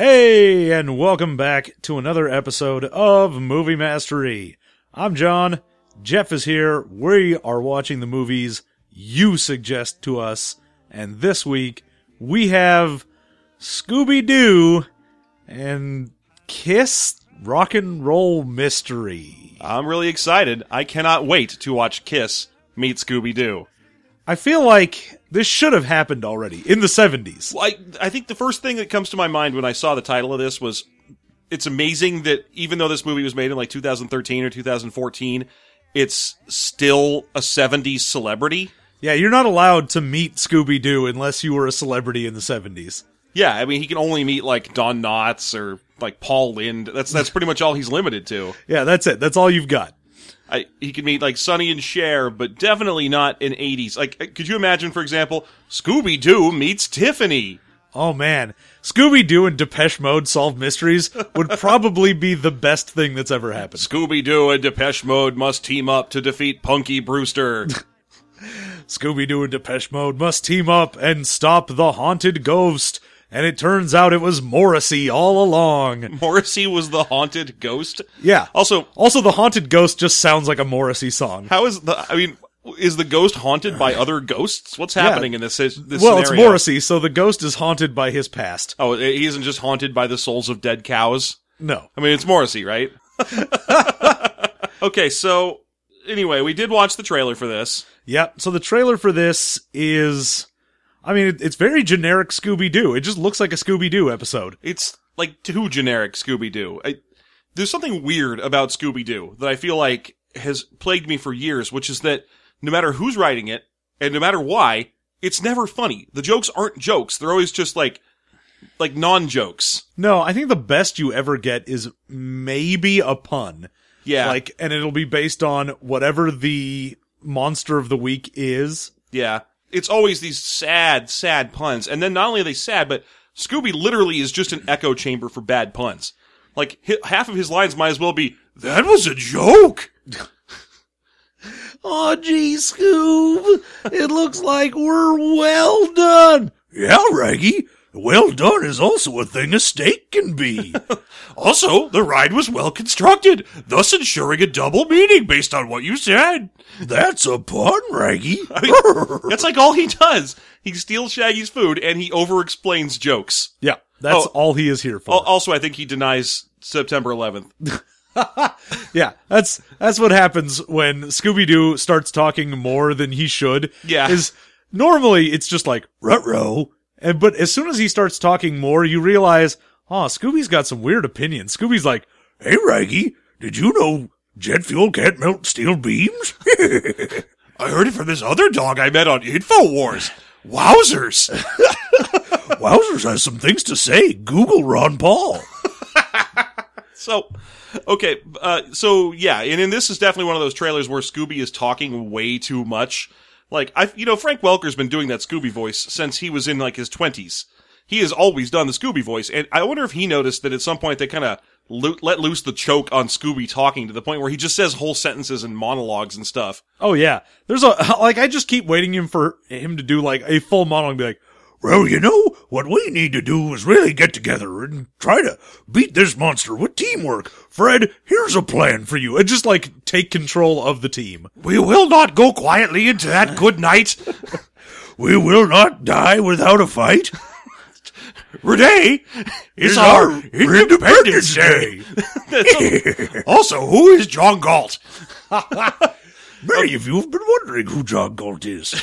Hey, and welcome back to another episode of Movie Mastery. I'm John. Jeff is here. We are watching the movies you suggest to us. And this week, we have Scooby Doo and Kiss Rock and Roll Mystery. I'm really excited. I cannot wait to watch Kiss meet Scooby Doo. I feel like this should have happened already in the 70s. Well, I, I think the first thing that comes to my mind when I saw the title of this was it's amazing that even though this movie was made in like 2013 or 2014, it's still a 70s celebrity. Yeah, you're not allowed to meet Scooby Doo unless you were a celebrity in the 70s. Yeah, I mean, he can only meet like Don Knotts or like Paul Lynde. That's that's pretty much all he's limited to. Yeah, that's it. That's all you've got. I, he could meet like Sonny and Cher, but definitely not in 80s. Like, uh, could you imagine, for example, Scooby Doo meets Tiffany? Oh man, Scooby Doo and Depeche Mode solve mysteries would probably be the best thing that's ever happened. Scooby Doo and Depeche Mode must team up to defeat Punky Brewster. Scooby Doo and Depeche Mode must team up and stop the haunted ghost. And it turns out it was Morrissey all along. Morrissey was the haunted ghost. Yeah. Also, Also, the haunted ghost just sounds like a Morrissey song. how is the? I mean, is the ghost haunted by other ghosts? What's happening in this? this well, it's? Morrissey, so the ghost is haunted by his past. Oh, he isn't just haunted by the souls of dead cows. No. I mean, it's Morrissey, right? okay, so anyway, we did watch the trailer for this. Yep. So the trailer for this is, I mean, it, it's very generic Scooby Doo. It just looks like a Scooby Doo episode. It's like too generic Scooby Doo. There's something weird about Scooby Doo that I feel like has plagued me for years, which is that no matter who's writing it and no matter why, it's never funny. The jokes aren't jokes. They're always just like, like non-jokes. No, I think the best you ever get is maybe a pun. Yeah. Like, and it'll be based on whatever the monster of the week is. yeah. It's always these sad, sad puns. And then not only are they sad, but Scooby literally is just an echo chamber for bad puns. Like, half of his lines might as well be, that was a joke! Oh, gee, Scoob, it looks like we're well done. Yeah, Raggy. Well done is also a thing a steak can be. Also, the ride was well constructed, thus ensuring a double meaning based on what you said. That's a pun, Raggy. That's like all he does. He steals Shaggy's food and he over explains jokes. yeah, that's Oh. all he is here for. Also, I think he denies September 11th. Yeah, that's that's what happens when Scooby Doo starts talking more than he should. Yeah. is normally it's just like rutro, and but as soon as he starts talking more, you realize, oh, Scooby's got some weird opinions. Scooby's like, "Hey, Raggy, did you know jet fuel can't melt steel beams?" I heard it from this other dog I met on InfoWars. Wowzers! Wowzers has some things to say. Google Ron Paul. So, okay, uh, so yeah, and, and this is definitely one of those trailers where Scooby is talking way too much. Like, I, you know, Frank Welker's been doing that Scooby voice since he was in like his twenties. He has always done the Scooby voice, and I wonder if he noticed that at some point they kind of lo- let loose the choke on Scooby talking to the point where he just says whole sentences and monologues and stuff. Oh yeah, there's a like I just keep waiting him for him to do like a full monologue, and be like, "Well, you know what we need to do is really get together and try to beat this monster with teamwork." Fred, here's a plan for you, and just like take control of the team. We will not go quietly into that good night. We will not die without a fight. Renee, it's It's our our Independence Day. also, who is John Galt? Many of you have been wondering who John Galt is.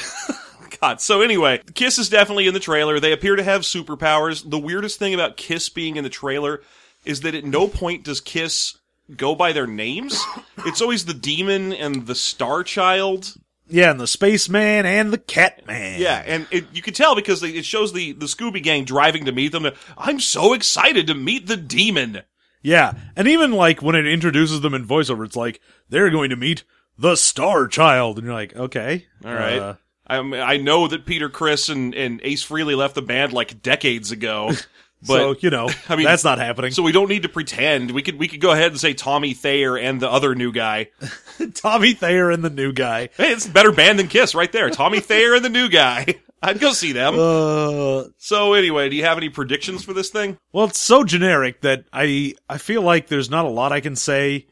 So anyway, Kiss is definitely in the trailer. They appear to have superpowers. The weirdest thing about Kiss being in the trailer is that at no point does Kiss go by their names. It's always the demon and the star child. yeah, and the spaceman and the Catman. Yeah, and it, you can tell because it shows the, the Scooby Gang driving to meet them. I'm so excited to meet the demon. Yeah, and even like when it introduces them in voiceover, it's like they're going to meet the Star Child, and you're like, okay, All right. uh, I, mean, I know that Peter Criss and, and Ace Frehley left the band like decades ago. But so you know, I mean, that's not happening. So we don't need to pretend. We could we could go ahead and say Tommy Thayer and the other new guy. Tommy Thayer and the new guy. Hey, it's a better band than Kiss right there. Tommy Thayer and the new guy. I'd go see them. Uh, so anyway, do you have any predictions for this thing? well, it's so generic that I I feel like there's not a lot I can say.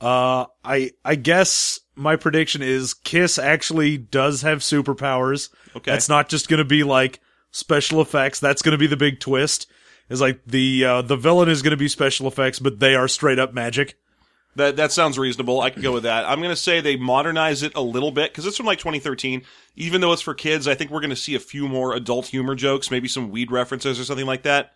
Uh, I I guess my prediction is Kiss actually does have superpowers. Okay. That's not just going to be like special effects. That's going to be the big twist. Is like the uh, the villain is going to be special effects, but they are straight up magic. That that sounds reasonable. I could go with that. I'm going to say they modernize it a little bit because it's from like 2013. Even though it's for kids, I think we're going to see a few more adult humor jokes, maybe some weed references or something like that.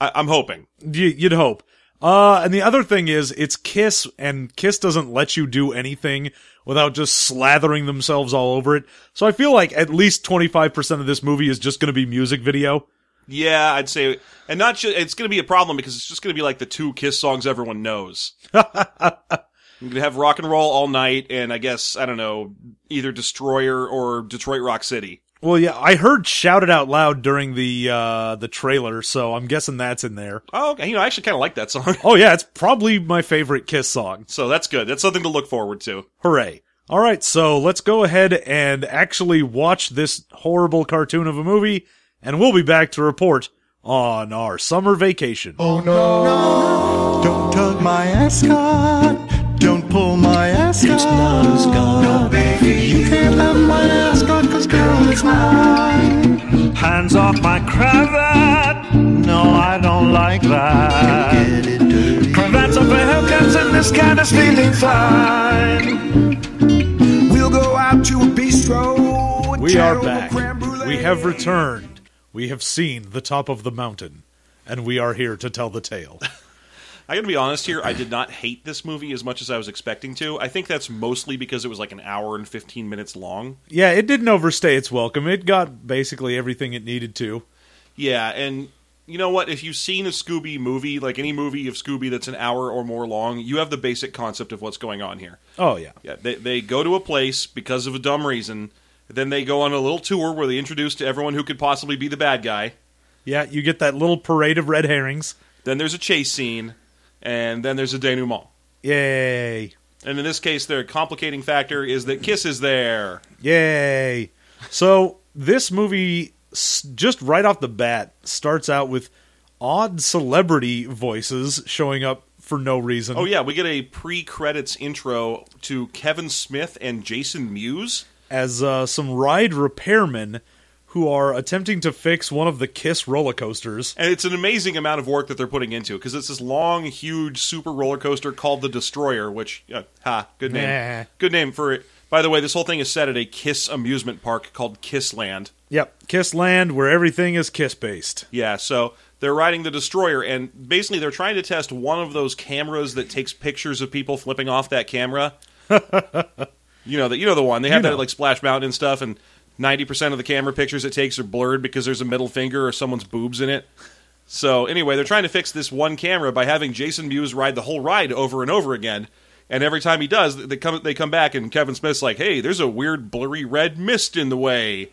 I, I'm hoping. You, you'd hope. Uh, and the other thing is, it's Kiss, and Kiss doesn't let you do anything without just slathering themselves all over it. So I feel like at least 25% of this movie is just gonna be music video. Yeah, I'd say, and not just. It's going to be a problem because it's just going to be like the two Kiss songs everyone knows. You're going to have rock and roll all night, and I guess I don't know either Destroyer or Detroit Rock City. Well, yeah, I heard shouted Out Loud" during the uh the trailer, so I'm guessing that's in there. Oh, okay. You know, I actually kind of like that song. Oh yeah, it's probably my favorite Kiss song. So that's good. That's something to look forward to. Hooray! All right, so let's go ahead and actually watch this horrible cartoon of a movie, and we'll be back to report on our summer vacation. Oh no, no. don't tug my ascot. Don't pull my ascot. It's not a scot. No, baby. You can't have my ascot, it's mine. Hands off my cravat. No, I don't like that. Get it dirty. Cravats are for Hellcats and this kind is feeling fine. We'll go out to a bistro. We are back. We have returned. We have seen the top of the mountain, and we are here to tell the tale. I gotta be honest here. I did not hate this movie as much as I was expecting to. I think that's mostly because it was like an hour and 15 minutes long. yeah, it didn't overstay its welcome. It got basically everything it needed to. Yeah, and you know what? If you've seen a Scooby movie, like any movie of Scooby that's an hour or more long, you have the basic concept of what's going on here. Oh yeah. Yeah, they, they go to a place because of a dumb reason. Then they go on a little tour where they introduce to everyone who could possibly be the bad guy. Yeah, you get that little parade of red herrings. Then there's a chase scene, and then there's a denouement. Yay. And in this case, the complicating factor is that Kiss is there. Yay. So, this movie, just right off the bat, starts out with odd celebrity voices showing up for no reason. Oh yeah, we get a pre-credits intro to Kevin Smith and Jason Mewes. As uh, some ride repairmen who are attempting to fix one of the Kiss roller coasters. And it's an amazing amount of work that they're putting into because it's this long, huge, super roller coaster called the Destroyer, which, uh, ha, good name. Nah. Good name for it. By the way, this whole thing is set at a Kiss amusement park called Kissland. Yep, Kiss Land, where everything is Kiss based. Yeah, so they're riding the Destroyer, and basically they're trying to test one of those cameras that takes pictures of people flipping off that camera. you know that you know the one they have You that know. like Splash Mountain and stuff, and ninety percent of the camera pictures it takes are blurred because there's a middle finger or someone's boobs in it. So anyway, they're trying to fix this one camera by having Jason Mewes ride the whole ride over and over again. And every time he does, they come they come back, and Kevin Smith's like, "Hey, there's a weird blurry red mist in the way."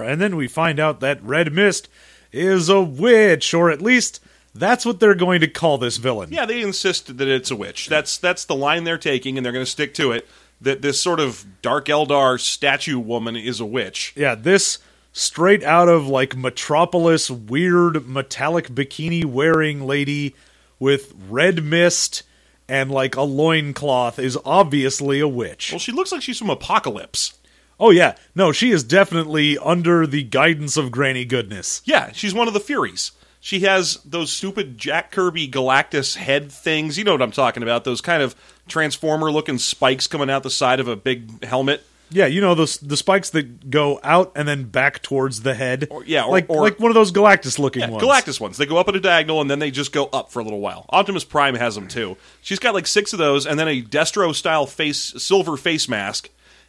And then we find out that Red Mist is a witch, or at least that's what they're going to call this villain. Yeah, they insist that it's a witch. That's that's the line they're taking, and they're going to stick to it. That this sort of Dark Eldar statue woman is a witch. Yeah, this straight out of like Metropolis weird metallic bikini wearing lady with red mist and like a loincloth is obviously a witch. Well, she looks like she's from Apokolips. Oh yeah, no, she is definitely under the guidance of Granny Goodness. Yeah, she's one of the Furies. She has those stupid Jack Kirby Galactus head things. You know what I'm talking about? Those kind of transformer looking spikes coming out the side of a big helmet. Yeah, you know those the spikes that go out and then back towards the head. Or- yeah, or- like or- like one of those Galactus looking Yeah, ones. Galactus ones. They go up at a diagonal and then they just go up for a little while. Optimus Prime has them too. She's got like six of those and then a Destro style face silver face mask.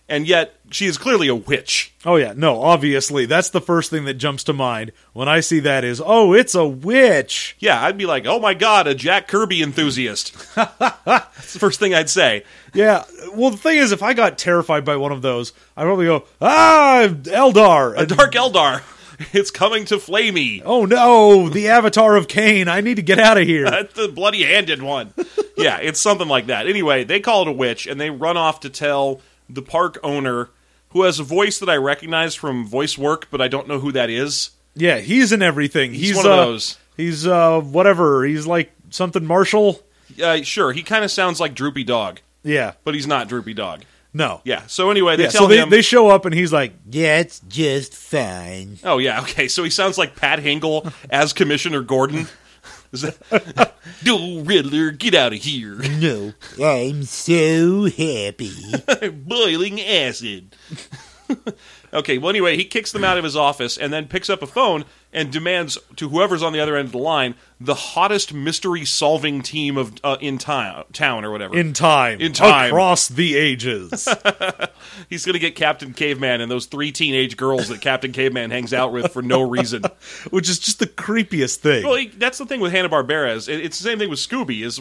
And yet she is clearly a witch. Oh yeah, no, obviously that's the first thing that jumps to mind when I see that is oh it's a witch. Yeah, I'd be like, oh my god, a Jack Kirby enthusiast. That's the first thing I'd say. Yeah, well the thing is if I got terrified by one of those, I'd probably go ah Eldar. A Dark Eldar. It's coming to flay me. oh no, the Avatar of Khaine. I need to get out of here. That's the bloody handed one. yeah, it's something like that. Anyway, they call it a witch and they run off to tell the park owner who has a voice that I recognize from voice work, but I don't know who that is. Yeah, he's in everything. He's, one of uh, those. He's uh whatever. He's like something Marshall. Yeah, sure, he kind of sounds like Droopy Dog, Yeah. but he's not Droopy Dog. No. Yeah. So anyway, they Yeah, tell so they, him. they show up and he's like, That's just fine. oh yeah, okay. So he sounds like Pat Hingle as Commissioner Gordon. Is that, Do Riddler, get out of here! No, I'm so happy. Boiling acid. okay. Well, anyway, he kicks them out of his office and then picks up a phone and demands to whoever's on the other end of the line the hottest mystery solving team of uh, in town, town or whatever. in time. In time. Across the ages. He's going to get Captain Caveman and those three teenage girls that Captain Caveman hangs out with for no reason. which is just the creepiest thing. Well, he- that's the thing with Hanna Barbera. Is it- it's the same thing with Scooby. Is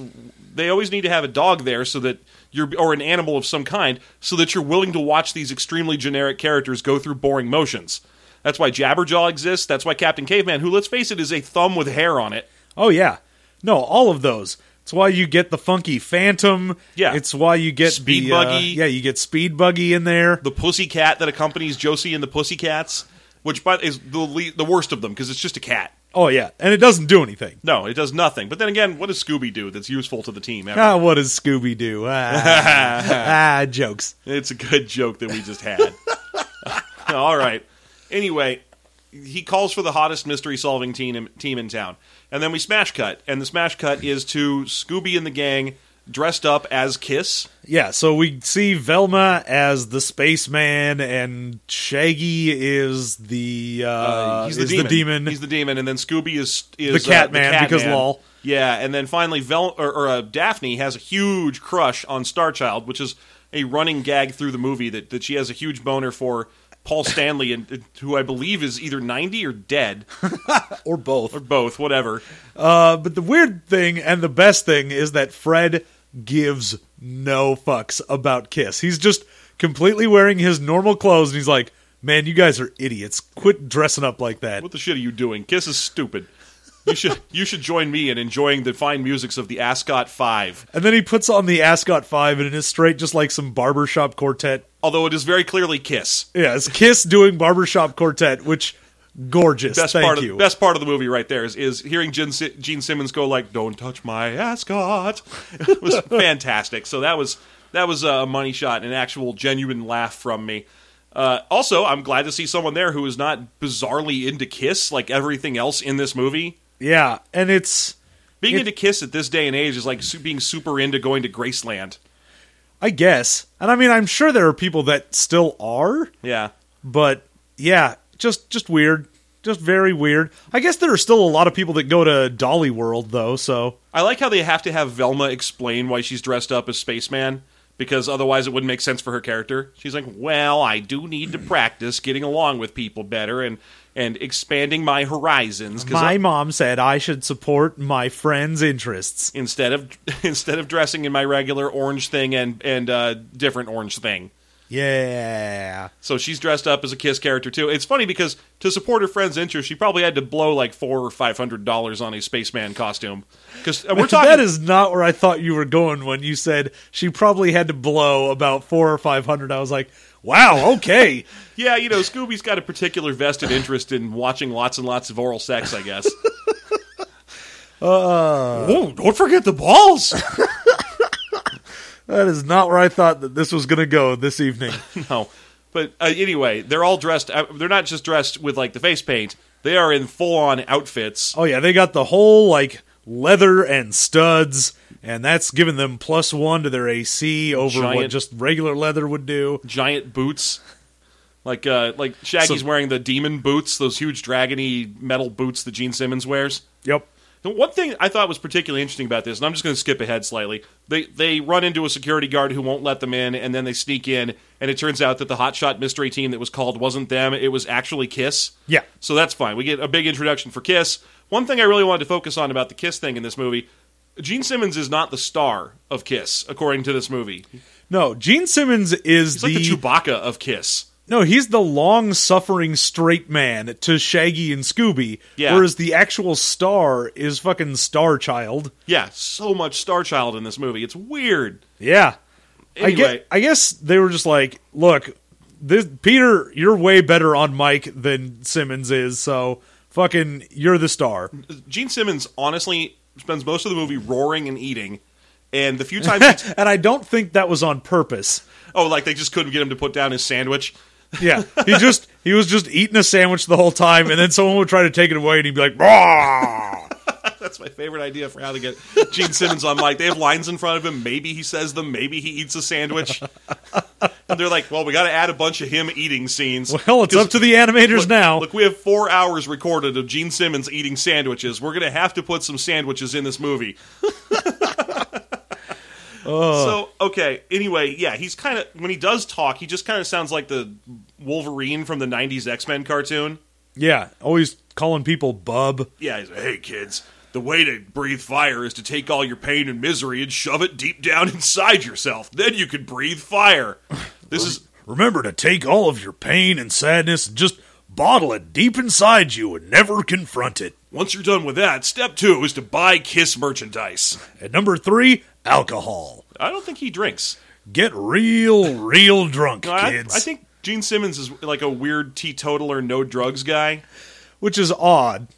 they always need to have a dog there so that you're or an animal of some kind so that you're willing to watch these extremely generic characters go through boring motions. That's why Jabberjaw exists. That's why Captain Caveman, who let's face it, is a thumb with hair on it. Oh yeah, no, all of those. It's why you get the funky Phantom. Yeah. it's why you get Speed the, uh, Buggy. yeah, you get Speed Buggy in there. The Pussycat that accompanies Josie and the Pussycats, which by, is the le- the worst of them because it's just a cat. Oh yeah, and it doesn't do anything. No, it does nothing. But then again, what does Scooby do that's useful to the team? ever? Ah, what does Scooby do? Ah, ah, jokes. It's a good joke that we just had. All right. Anyway, he calls for the hottest mystery solving team team in town. And then we smash cut. And the smash cut is to Scooby and the gang dressed up as Kiss. Yeah, so we see Velma as the spaceman, and Shaggy is the uh, he's the is demon. the demon. He's the demon. And then Scooby is, is The Cat uh, Man, Cat because lol. Yeah, and then finally, Vel- or, or uh, Daphne has a huge crush on Starchild, which is a running gag through the movie that, that she has a huge boner for Paul Stanley, and who I believe is either ninety or dead or both. or both, whatever. Uh, but the weird thing and the best thing is that Fred gives no fucks about Kiss. He's just completely wearing his normal clothes, and he's like, "Man, you guys are idiots. Quit dressing up like that." What the shit are you doing? Kiss is stupid. You should you should join me in enjoying the fine musics of the Ascot Five. And then he puts on the Ascot Five, and it is straight just like some barbershop quartet. Although it is very clearly Kiss. Yeah, it's Kiss doing barbershop quartet, which gorgeous. Best Thank part you. of best part of the movie right there is, is hearing Gene, Gene Simmons go like "Don't touch my Ascot." it was fantastic. So that was that was a money shot, an actual genuine laugh from me. Uh, also, I'm glad to see someone there who is not bizarrely into Kiss like everything else in this movie. yeah, and it's Being It- into Kiss at this day and age is like su- being super into going to Graceland. I guess, and I mean, I'm sure there are people that still are, Yeah. but yeah, just just weird, just very weird. I guess there are still a lot of people that go to Dolly World though, so I like how they have to have Velma explain why she's dressed up as Spaceman because otherwise it wouldn't make sense for her character. She's like, "Well, I do need to practice getting along with people better and and expanding my horizons because my mom said I should support my friends' interests. instead of instead of dressing in my regular orange thing and and uh, different orange thing." Yeah, So she's dressed up as a Kiss character too. It's funny because to support her friend's interest, she probably had to blow like four or five hundred dollars on a spaceman costume. Because we're talking that is not where I thought you were going when you said she probably had to blow about four or five hundred. I was like, wow, okay. Yeah, you know, Scooby's got a particular vested interest in watching lots and lots of oral sex, I guess. uh, oh, don't forget the balls. That is not where I thought that this was going to go this evening. no, but uh, anyway, they're all dressed. Uh, they're not just dressed with like the face paint. They are in full on outfits. Oh yeah, they got the whole like leather and studs, and that's giving them plus one to their AC over what just regular leather would do. giant boots. Like uh, like Shaggy's So- wearing the demon boots, those huge dragony metal boots that Gene Simmons wears. Yep. The one thing I thought was particularly interesting about this, and I'm just going to skip ahead slightly. They they run into a security guard who won't let them in, and then they sneak in, and it turns out that the hotshot mystery team that was called wasn't them; it was actually Kiss. Yeah. So that's fine. We get a big introduction for Kiss. One thing I really wanted to focus on about the Kiss thing in this movie: Gene Simmons is not the star of Kiss, according to this movie. No, Gene Simmons is the, like the Chewbacca of Kiss. No, he's the long-suffering straight man to Shaggy and Scooby. Yeah. Whereas the actual star is fucking Star Child. Yeah, so much Star Child in this movie. It's weird. Yeah. I, Anyway. get, I guess they were just like, look, this Peter, you're way better on mic than Simmons is. So fucking, you're the star. Gene Simmons honestly spends most of the movie roaring and eating, and the few times And I don't think that was on purpose. oh, like they just couldn't get him to put down his sandwich. Yeah, he just he was just eating a sandwich the whole time, and then someone would try to take it away, and he'd be like, "Rah!" That's my favorite idea for how to get Gene Simmons on mic. They have lines in front of him. Maybe he says them. Maybe he eats a sandwich. And they're like, "Well, we got to add a bunch of him eating scenes." Well, it's up to the animators Look, now. Look, we have four hours recorded of Gene Simmons eating sandwiches. We're gonna have to put some sandwiches in this movie. So okay. Anyway, yeah, he's kind of when he does talk, he just kind of sounds like the Wolverine from the '90s X-Men cartoon. yeah, always calling people bub. Yeah, he's like, hey kids, the way to breathe fire is to take all your pain and misery and shove it deep down inside yourself. Then you can breathe fire. This is Remember to take all of your pain and sadness and just bottle it deep inside you and never confront it. Once you're done with that, step two is to buy Kiss merchandise. And number three, alcohol. I don't think he drinks. Get real, real drunk, No, I, kids. I think Gene Simmons is like a weird teetotaler, no drugs guy. which is odd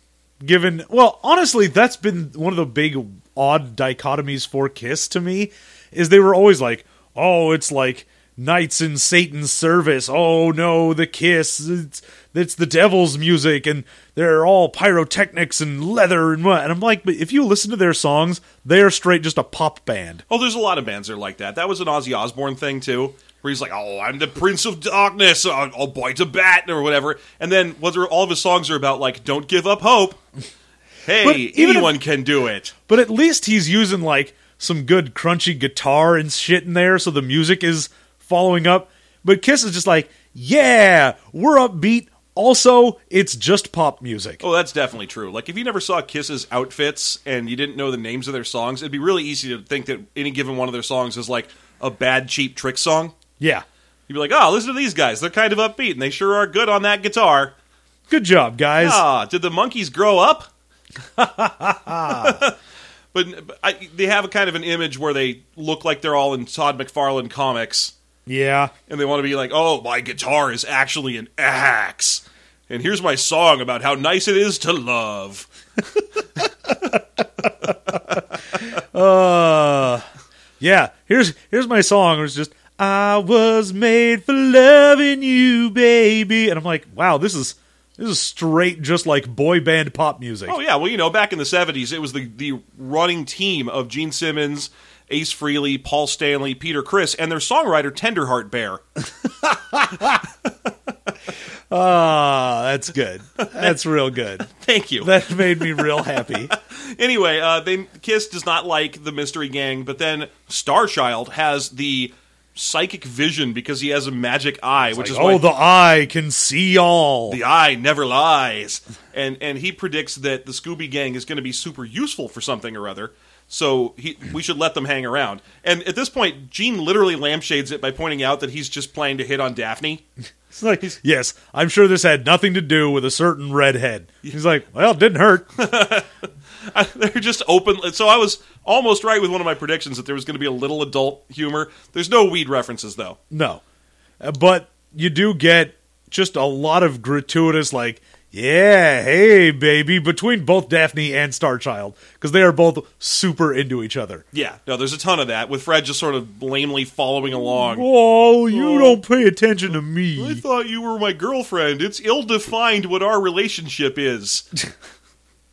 given well honestly that's been one of the big odd dichotomies for kiss to me is they were always like oh it's like knights in satan's service oh no the kiss it's, it's the devil's music and they're all pyrotechnics and leather and what and i'm like but if you listen to their songs they are straight just a pop band Oh, there's a lot of bands that are like that. That was an Ozzy Osbourne thing too, where he's like, "Oh, I'm the Prince of Darkness. I'll, I'll bite a bat or whatever." And then all of his songs are about, like, "Don't give up hope." Hey, anyone can do it. But at least he's using like some good crunchy guitar and shit in there, so the music is following up. But Kiss is just like, yeah, we're upbeat. Also, it's just pop music. Oh, that's definitely true. Like, if you never saw Kiss's outfits and you didn't know the names of their songs, it'd be really easy to think that any given one of their songs is like a bad, cheap trick song. Yeah. You'd be like, "Oh, listen to these guys. They're kind of upbeat, and they sure are good on that guitar." Good job, guys. Ah, did the monkeys grow up? but, but I, they have a kind of an image where they look like they're all in Todd McFarlane comics, Yeah. and they want to be like, "Oh, my guitar is actually an axe. And here's my song about how nice it is to love. Uh Yeah. Here's here's my song. It was just I was made for loving you, baby. And I'm like, wow, this is this is straight just like boy band pop music. Oh yeah, well you know, back in the '70s, it was the the running team of Gene Simmons, Ace Frehley, Paul Stanley, Peter Criss, and their songwriter Tenderheart Bear. Ah, that's good. That's real good. Thank you. That made me real happy. Anyway, uh, they Kiss does not like the Mystery Gang, but then Starchild has the psychic vision because he has a magic eye, which is oh, why the eye can see all. the eye never lies. And and he predicts that the Scooby Gang is going to be super useful for something or other. So he, we should let them hang around. And at this point, Gene literally lampshades it by pointing out that he's just planning to hit on Daphne. It's like, yes, I'm sure this had nothing to do with a certain redhead. He's like, well, it didn't hurt. They're just open. So I was almost right with one of my predictions that there was going to be a little adult humor. There's no weed references though. No. Uh, But you do get just a lot of gratuitous, like, yeah, hey, baby, between both Daphne and Starchild, because they are both super into each other. Yeah, no, there's a ton of that with Fred just sort of lamely following along. Oh, you don't pay attention to me. I thought you were my girlfriend. It's ill defined what our relationship is.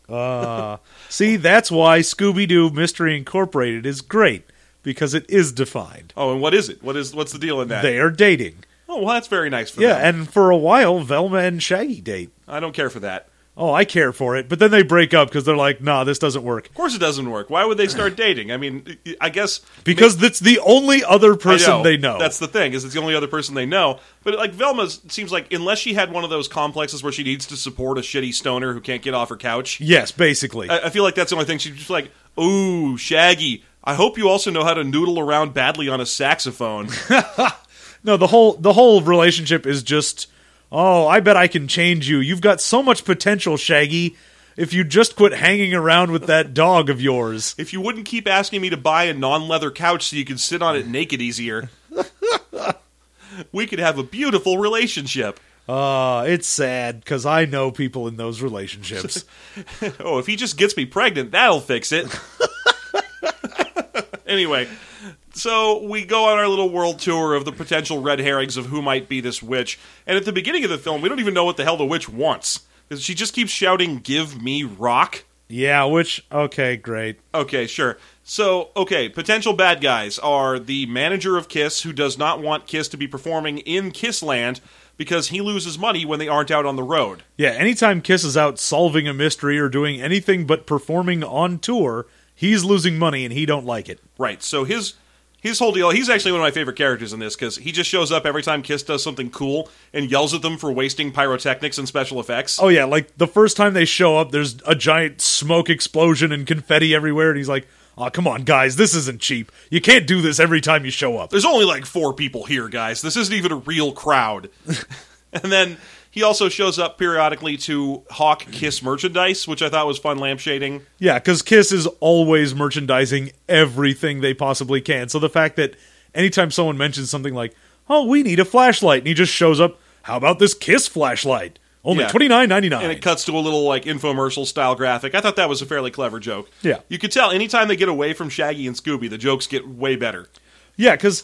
Ah. See, that's why Scooby Doo Mystery Incorporated is great, because it is defined. Oh, and what is it? What is what's the deal in that? They are dating. Oh, well, that's very nice for Yeah, them. Yeah, and for a while, Velma and Shaggy date. I don't care for that. Oh, I care for it, but then they break up because they're like, nah, this doesn't work. Of course, it doesn't work. Why would they start dating? I mean, I guess Because that's the only other I person they know. That's the thing is it's the only other person they know. But like Velma seems like unless she had one of those complexes where she needs to support a shitty stoner who can't get off her couch, yes, basically. I, I feel like that's the only thing she's just like, "Ooh, Shaggy, I hope you also know how to noodle around badly on a saxophone." no, the whole the whole relationship is just, oh, I bet I can change you. You've got so much potential, Shaggy. If you just quit hanging around with that dog of yours. if you wouldn't keep asking me to buy a non-leather couch so you could sit on it naked easier. we could have a beautiful relationship. Uh, it's sad because I know people in those relationships. Oh, if he just gets me pregnant, that'll fix it. anyway, so we go on our little world tour of the potential red herrings of who might be this witch. And at the beginning of the film, we don't even know what the hell the witch wants. 'Cause She just keeps shouting, Give me rock. yeah, which okay, great. Okay, sure. So, okay, potential bad guys are the manager of Kiss, who does not want Kiss to be performing in Kissland because he loses money when they aren't out on the road. Yeah, anytime Kiss is out solving a mystery or doing anything but performing on tour, he's losing money and he don't like it. Right. So his his whole deal. He's actually one of my favorite characters in this because he just shows up every time Kiss does something cool and yells at them for wasting pyrotechnics and special effects. Oh yeah, like the first time they show up, there's a giant smoke explosion and confetti everywhere, and he's like, "Oh, come on, guys, this isn't cheap. You can't do this every time you show up." There's only like four people here, guys. This isn't even a real crowd. and then he also shows up periodically to hawk Kiss merchandise, which I thought was fun lampshading. Yeah, because Kiss is always merchandising everything they possibly can. So the fact that anytime someone mentions something like, "Oh, we need a flashlight," and he just shows up, "How about this Kiss flashlight? Only Yeah. twenty nine ninety nine. and it cuts to a little like infomercial style graphic. I thought that was a fairly clever joke. Yeah. you could tell anytime they get away from Shaggy and Scooby, the jokes get way better. Yeah, because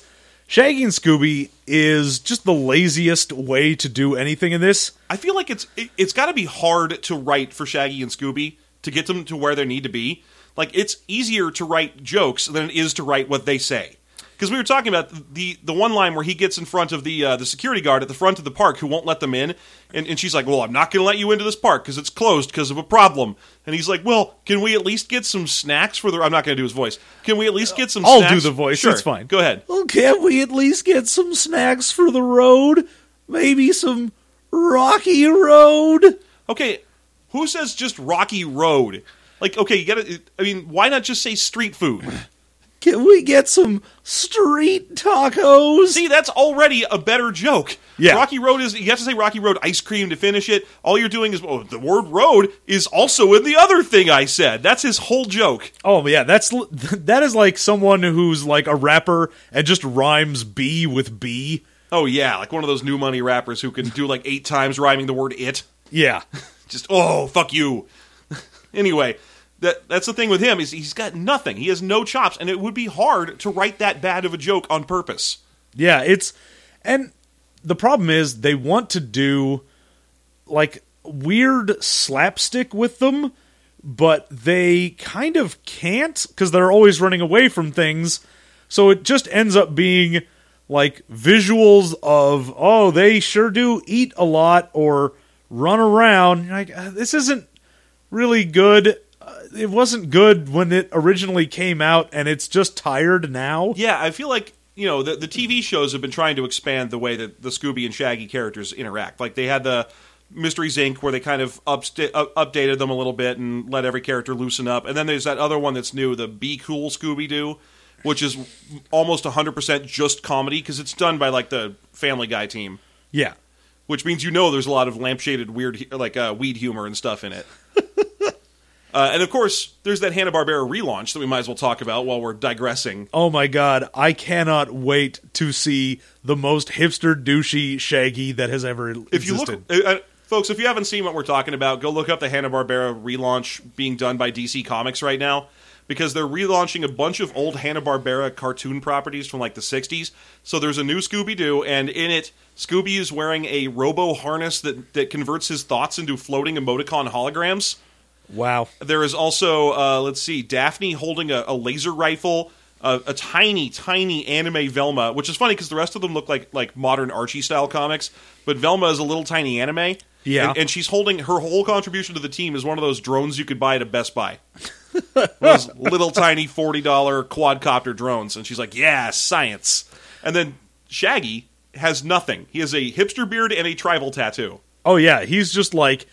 Shaggy and Scooby is just the laziest way to do anything in this. I feel like it's it, it's got to be hard to write for Shaggy and Scooby to get them to where they need to be. Like it's easier to write jokes than it is to write what they say. Because we were talking about the the one line where he gets in front of the uh, the security guard at the front of the park who won't let them in, and, and she's like, "Well, I'm not going to let you into this park because it's closed because of a problem." And he's like, "Well, can we at least get some snacks for the?" I'm not going to do his voice. Can we at least get some? I'll snacks? do the voice, Sure. it's fine. Go ahead. Well, can't we at least get some snacks for the road? Maybe some Rocky Road? Okay, who says just Rocky Road? Like, okay, you gotta. I mean, why not just say street food? Can we get some street tacos? See, that's already a better joke. Yeah. Rocky Road is. You have to say Rocky Road ice cream to finish it. All you're doing is oh, the word road is also in the other thing I said. That's his whole joke. Oh yeah, that's that is like someone who's like a rapper and just rhymes B with B. Oh yeah, like one of those new money rappers who can do like eight times rhyming the word it. Yeah. Just oh fuck you. anyway, that that's the thing with him is he's got nothing. He has no chops, and it would be hard to write that bad of a joke on purpose. Yeah, it's and the problem is they want to do like weird slapstick with them, but they kind of can't because they're always running away from things. So it just ends up being like visuals of oh they sure do eat a lot or run around. You're like uh, this isn't really good. It wasn't good when it originally came out, and it's just tired now. Yeah, I feel like you know the the TV shows have been trying to expand the way that the Scooby and Shaggy characters interact. Like they had the Mysteries Inc. where they kind of up- updated them a little bit and let every character loosen up. And then there's that other one that's new, the Be Cool Scooby Doo, which is almost 100% just comedy because it's done by like the Family Guy team. Yeah. Which means you know there's a lot of lampshaded weird, like uh, weed humor and stuff in it. uh, and of course, there's that Hanna Barbera relaunch that we might as well talk about while we're digressing. Oh my god, I cannot wait to see the most hipster douchey Shaggy that has ever if you existed. look, uh, uh, folks, if you haven't seen what we're talking about, go look up the Hanna Barbera relaunch being done by DC Comics right now because they're relaunching a bunch of old Hanna Barbera cartoon properties from like the '60s. So there's a new Scooby Doo, and in it, Scooby is wearing a robo harness that that converts his thoughts into floating emoticon holograms. Wow. There is also, uh, let's see, Daphne holding a, a laser rifle, uh, a tiny, tiny anime Velma, which is funny because the rest of them look like like modern Archie style comics, but Velma is a little tiny anime. Yeah. and, and she's holding her whole contribution to the team is one of those drones you could buy at a Best Buy. Those little tiny forty dollar quadcopter drones, and she's like, "Yeah, science." And then Shaggy has nothing. He has a hipster beard and a tribal tattoo. Oh yeah, he's just like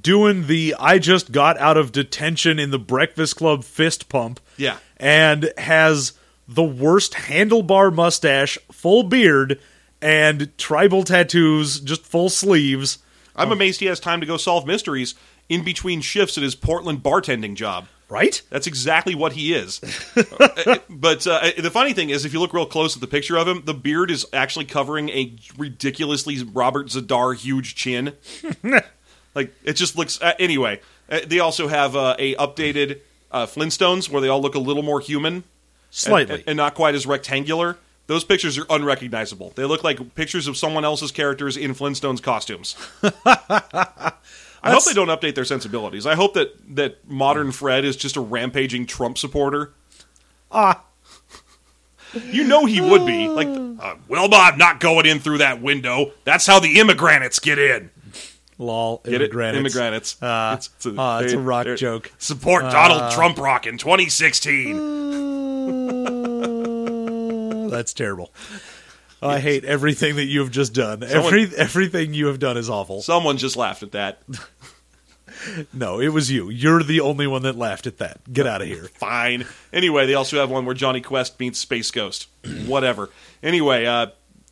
doing the I just got out of detention in the Breakfast Club fist pump. Yeah. And has the worst handlebar mustache, full beard, and tribal tattoos, just full sleeves. I'm amazed he has time to go solve mysteries in between shifts at his Portland bartending job. Right? That's exactly what he is. Uh, but uh, the funny thing is, if you look real close at the picture of him, the beard is actually covering a ridiculously Robert Z'Dar huge chin. like it just looks. Uh, anyway, uh, they also have uh, a updated uh, Flintstones where they all look a little more human, Slightly. and, and not quite as rectangular. Those pictures are unrecognizable. They look like pictures of someone else's characters in Flintstones costumes. I hope they don't update their sensibilities. I hope that that modern Fred is just a rampaging Trump supporter. ah, You know he would be. Like, uh, well, I'm not going in through that window. That's how the immigrants get in. Lol. Get it? immigrants. Immigrants. Ah, ah, it's a rock joke. Support Donald Trump rock in 2016. Uh, That's terrible. I hate everything that you have just done. Someone- Every everything you have done is awful. Someone just laughed at that. No, it was you. You're the only one that laughed at that. Get out of here. Fine. Anyway, they also have one where Jonny Quest meets Space Ghost. Whatever. Anyway, uh,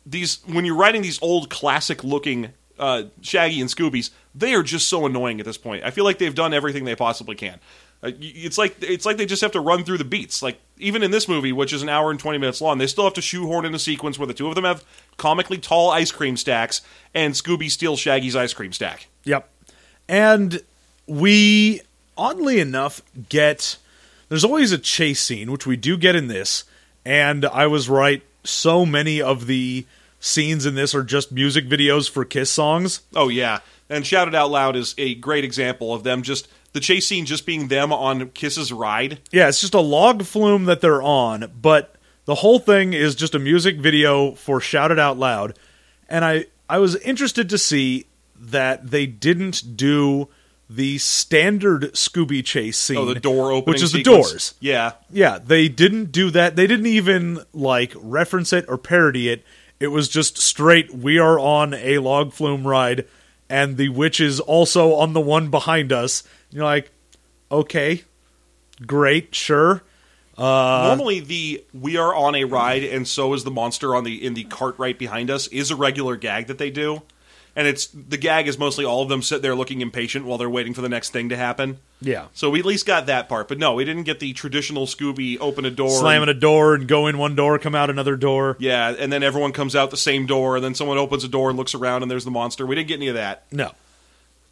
these when you're writing these old classic looking uh, Shaggy and Scoobies, they are just so annoying at this point. I feel like they've done everything they possibly can. Uh, it's like it's like they just have to run through the beats. Like even in this movie, which is an hour and twenty minutes long, they still have to shoehorn in a sequence where the two of them have comically tall ice cream stacks, and Scooby steals Shaggy's ice cream stack. Yep. And we, oddly enough, get. There's always a chase scene, which we do get in this. And I was right. So many of the scenes in this are just music videos for Kiss songs. Oh yeah, and Shout It Out Loud is a great example of them just the chase scene just being them on Kiss's ride. Yeah, it's just a log flume that they're on, but the whole thing is just a music video for Shout It Out Loud. And I, I was interested to see that they didn't do the standard Scooby chase scene. Oh, the door opening, Which is the doors. Yeah, Yeah, they didn't do that. They didn't even like reference it or parody it. It was just straight. We are on a log flume ride, and the witch is also on the one behind us. You're like, okay, great, sure. Uh, Normally, the "we are on a ride and so is the monster on the in the cart right behind us" is a regular gag that they do, and it's the gag is mostly all of them sit there looking impatient while they're waiting for the next thing to happen. Yeah, So we at least got that part, but no, we didn't get the traditional Scooby open a door, slamming a door and go in one door, come out another door. yeah, and then everyone comes out the same door, and then someone opens a door and looks around, and there's the monster. We didn't get any of that. No,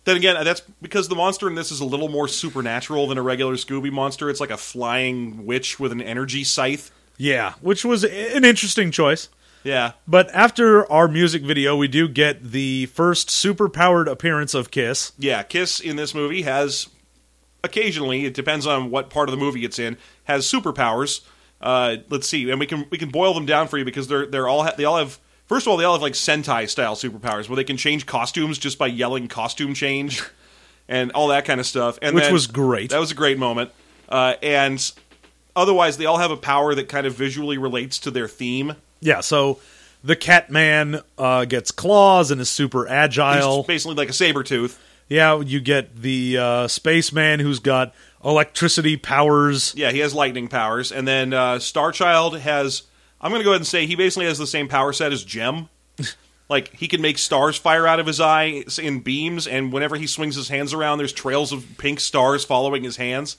Then again, that's because the monster in this is a little more supernatural than a regular Scooby monster. It's like a flying witch with an energy scythe. yeah, which was an interesting choice. Yeah. But after our music video, we do get the first super powered appearance of Kiss. Yeah, Kiss in this movie has occasionally, it depends on what part of the movie it's in, has superpowers. Uh, let's see, and we can we can boil them down for you because they're they're all ha- they all have first of all they all have like Sentai style superpowers where they can change costumes just by yelling costume change and all that kind of stuff. And Which then- was great. That was a great moment. Uh, and otherwise, they all have a power that kind of visually relates to their theme. Yeah, so the Catman uh, gets claws and is super He's agile. basically like a saber tooth. Yeah, you get the uh, spaceman who's got electricity powers. Yeah, he has lightning powers, and then uh, Starchild has. I'm going to go ahead and say he basically has the same power set as Jem. like he can make stars fire out of his eyes in beams, and whenever he swings his hands around, there's trails of pink stars following his hands.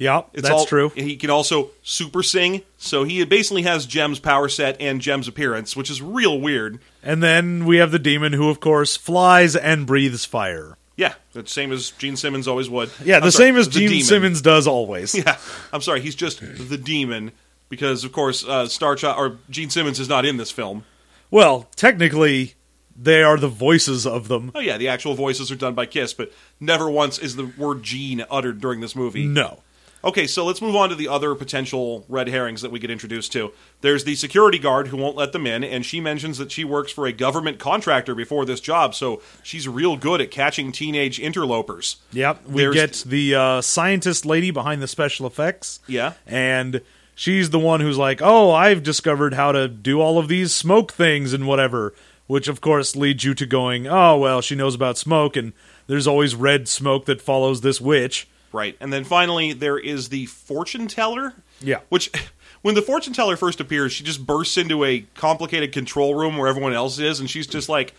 Yeah, It's that's all, true. He can also super sing, so he basically has Jem's power set and Jem's appearance, which is real weird. And then we have the demon who, of course, flies and breathes fire. Yeah, the same as Gene Simmons always would. Yeah, the I'm sorry, same as the Gene demon. Simmons does always. Yeah, I'm sorry, he's just the demon because, of course, uh, Starchild or Gene Simmons is not in this film. Well, technically, they are the voices of them. Oh yeah, the actual voices are done by Kiss, but never once is the word Gene uttered during this movie. No. Okay, so let's move on to the other potential red herrings that we get introduced to. There's the security guard who won't let them in, and she mentions that she works for a government contractor before this job, so she's real good at catching teenage interlopers. Yep, we There's- get the uh, scientist lady behind the special effects. Yeah. And she's the one who's like, oh, I've discovered how to do all of these smoke things and whatever. Which, of course, leads you to going, oh, well, she knows about smoke, and there's always red smoke that follows this witch. Right. And then finally, there is the fortune teller. Yeah. Which, when the fortune teller first appears, she just bursts into a complicated control room where everyone else is, and she's just like,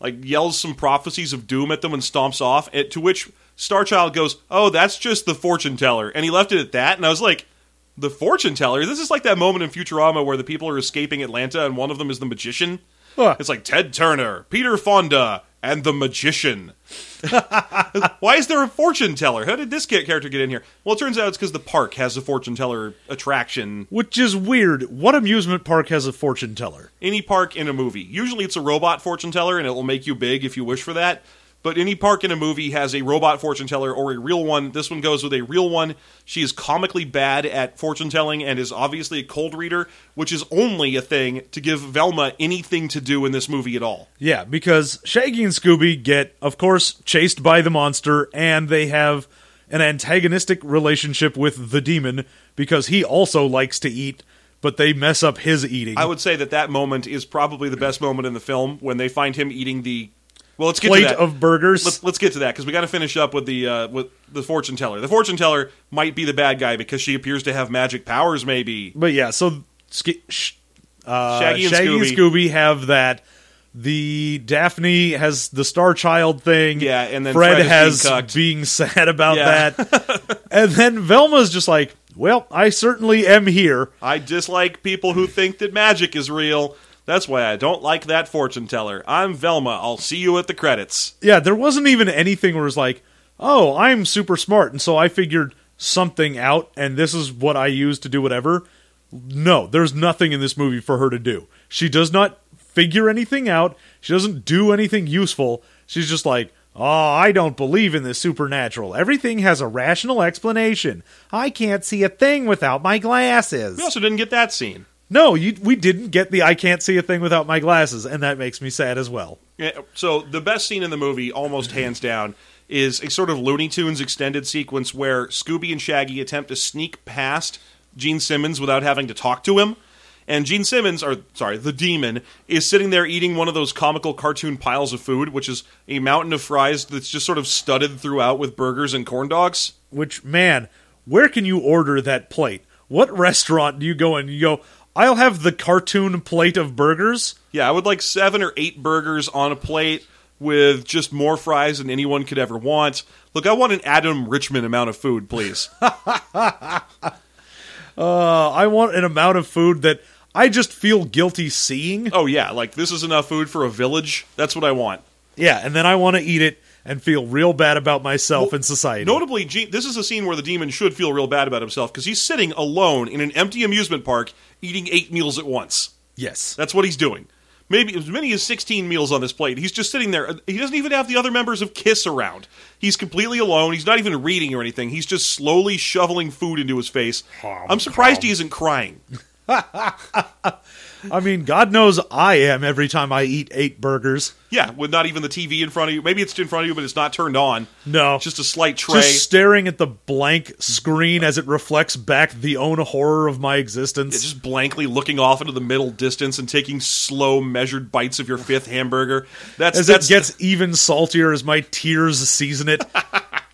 like yells some prophecies of doom at them and stomps off. At, to which Starchild goes, "Oh, that's just the fortune teller," and he left it at that. And I was like, "The fortune teller? This is like that moment in Futurama where the people are escaping Atlanta, and one of them is the magician. Huh. It's like Ted Turner, Peter Fonda, and the magician. Why is there a fortune teller? How did this character get in here? Well, it turns out it's because the park has a fortune teller attraction. Which is weird. What amusement park has a fortune teller? Any park in a movie. Usually it's a robot fortune teller, and it will make you big if you wish for that. But any park in a movie has a robot fortune teller or a real one. This one goes with a real one. She is comically bad at fortune telling and is obviously a cold reader, which is only a thing to give Velma anything to do in this movie at all. Yeah, because Shaggy and Scooby get, of course, chased by the monster, and they have an antagonistic relationship with the demon because he also likes to eat, but they mess up his eating. I would say that that moment is probably the best moment in the film when they find him eating the. Well, let's get Plate to that. of burgers. Let's, let's get to that because we got to finish up with the uh, with the fortune teller. The fortune teller might be the bad guy because she appears to have magic powers. Maybe But yeah, so uh, Shaggy and Shaggy and Scooby. Scooby have that. The Daphne has the Star Child thing. Yeah, and then Fred, Fred has being being sad about Yeah. that. and then Velma's just like, "Well, I certainly am here." I dislike people who think that magic is real. That's why I don't like that fortune teller. I'm Velma. I'll see you at the credits. Yeah, there wasn't even anything where it's like, "Oh, I'm super smart, and so I figured something out, and this is what I use to do whatever." No, there's nothing in this movie for her to do. She does not figure anything out. She doesn't do anything useful. She's just like, "Oh, I don't believe in this supernatural. Everything has a rational explanation. I can't see a thing without my glasses." We also didn't get that scene. No, you, we didn't get the "I can't see a thing without my glasses," and that makes me sad as well. Yeah, so the best scene in the movie, almost hands down, is a sort of Looney Tunes extended sequence where Scooby and Shaggy attempt to sneak past Gene Simmons without having to talk to him. And Gene Simmons, or sorry, the demon, is sitting there eating one of those comical cartoon piles of food, which is a mountain of fries that's just sort of studded throughout with burgers and corn dogs. Which man, where can you order that plate? What restaurant do you go in? You go, I'll have the cartoon plate of burgers. Yeah, I would like seven or eight burgers on a plate with just more fries than anyone could ever want. Look, I want an Adam Richman amount of food, please. Uh, I want an amount of food that I just feel guilty seeing. Oh yeah, like this is enough food for a village. That's what I want. Yeah, and then I want to eat it and feel real bad about myself and society. Notably, this is a scene where the demon should feel real bad about himself because he's sitting alone in an empty amusement park eating eight meals at once. yes. That's what he's doing. Maybe as many as 16 meals on this plate. He's just sitting there. Uh, he doesn't even have the other members of Kiss around. He's completely alone. He's not even reading or anything. He's just slowly shoveling food into his face. I'm surprised he isn't crying. I mean, God knows I am every time I eat eight burgers. Yeah, with not even the TV in front of you. Maybe it's in front of you, but it's not turned on. No. It's just a slight tray. Just staring at the blank screen as it reflects back the own horror of my existence. It's just blankly looking off into the middle distance and taking slow, measured bites of your fifth hamburger. That's as that's it gets even saltier as my tears season it.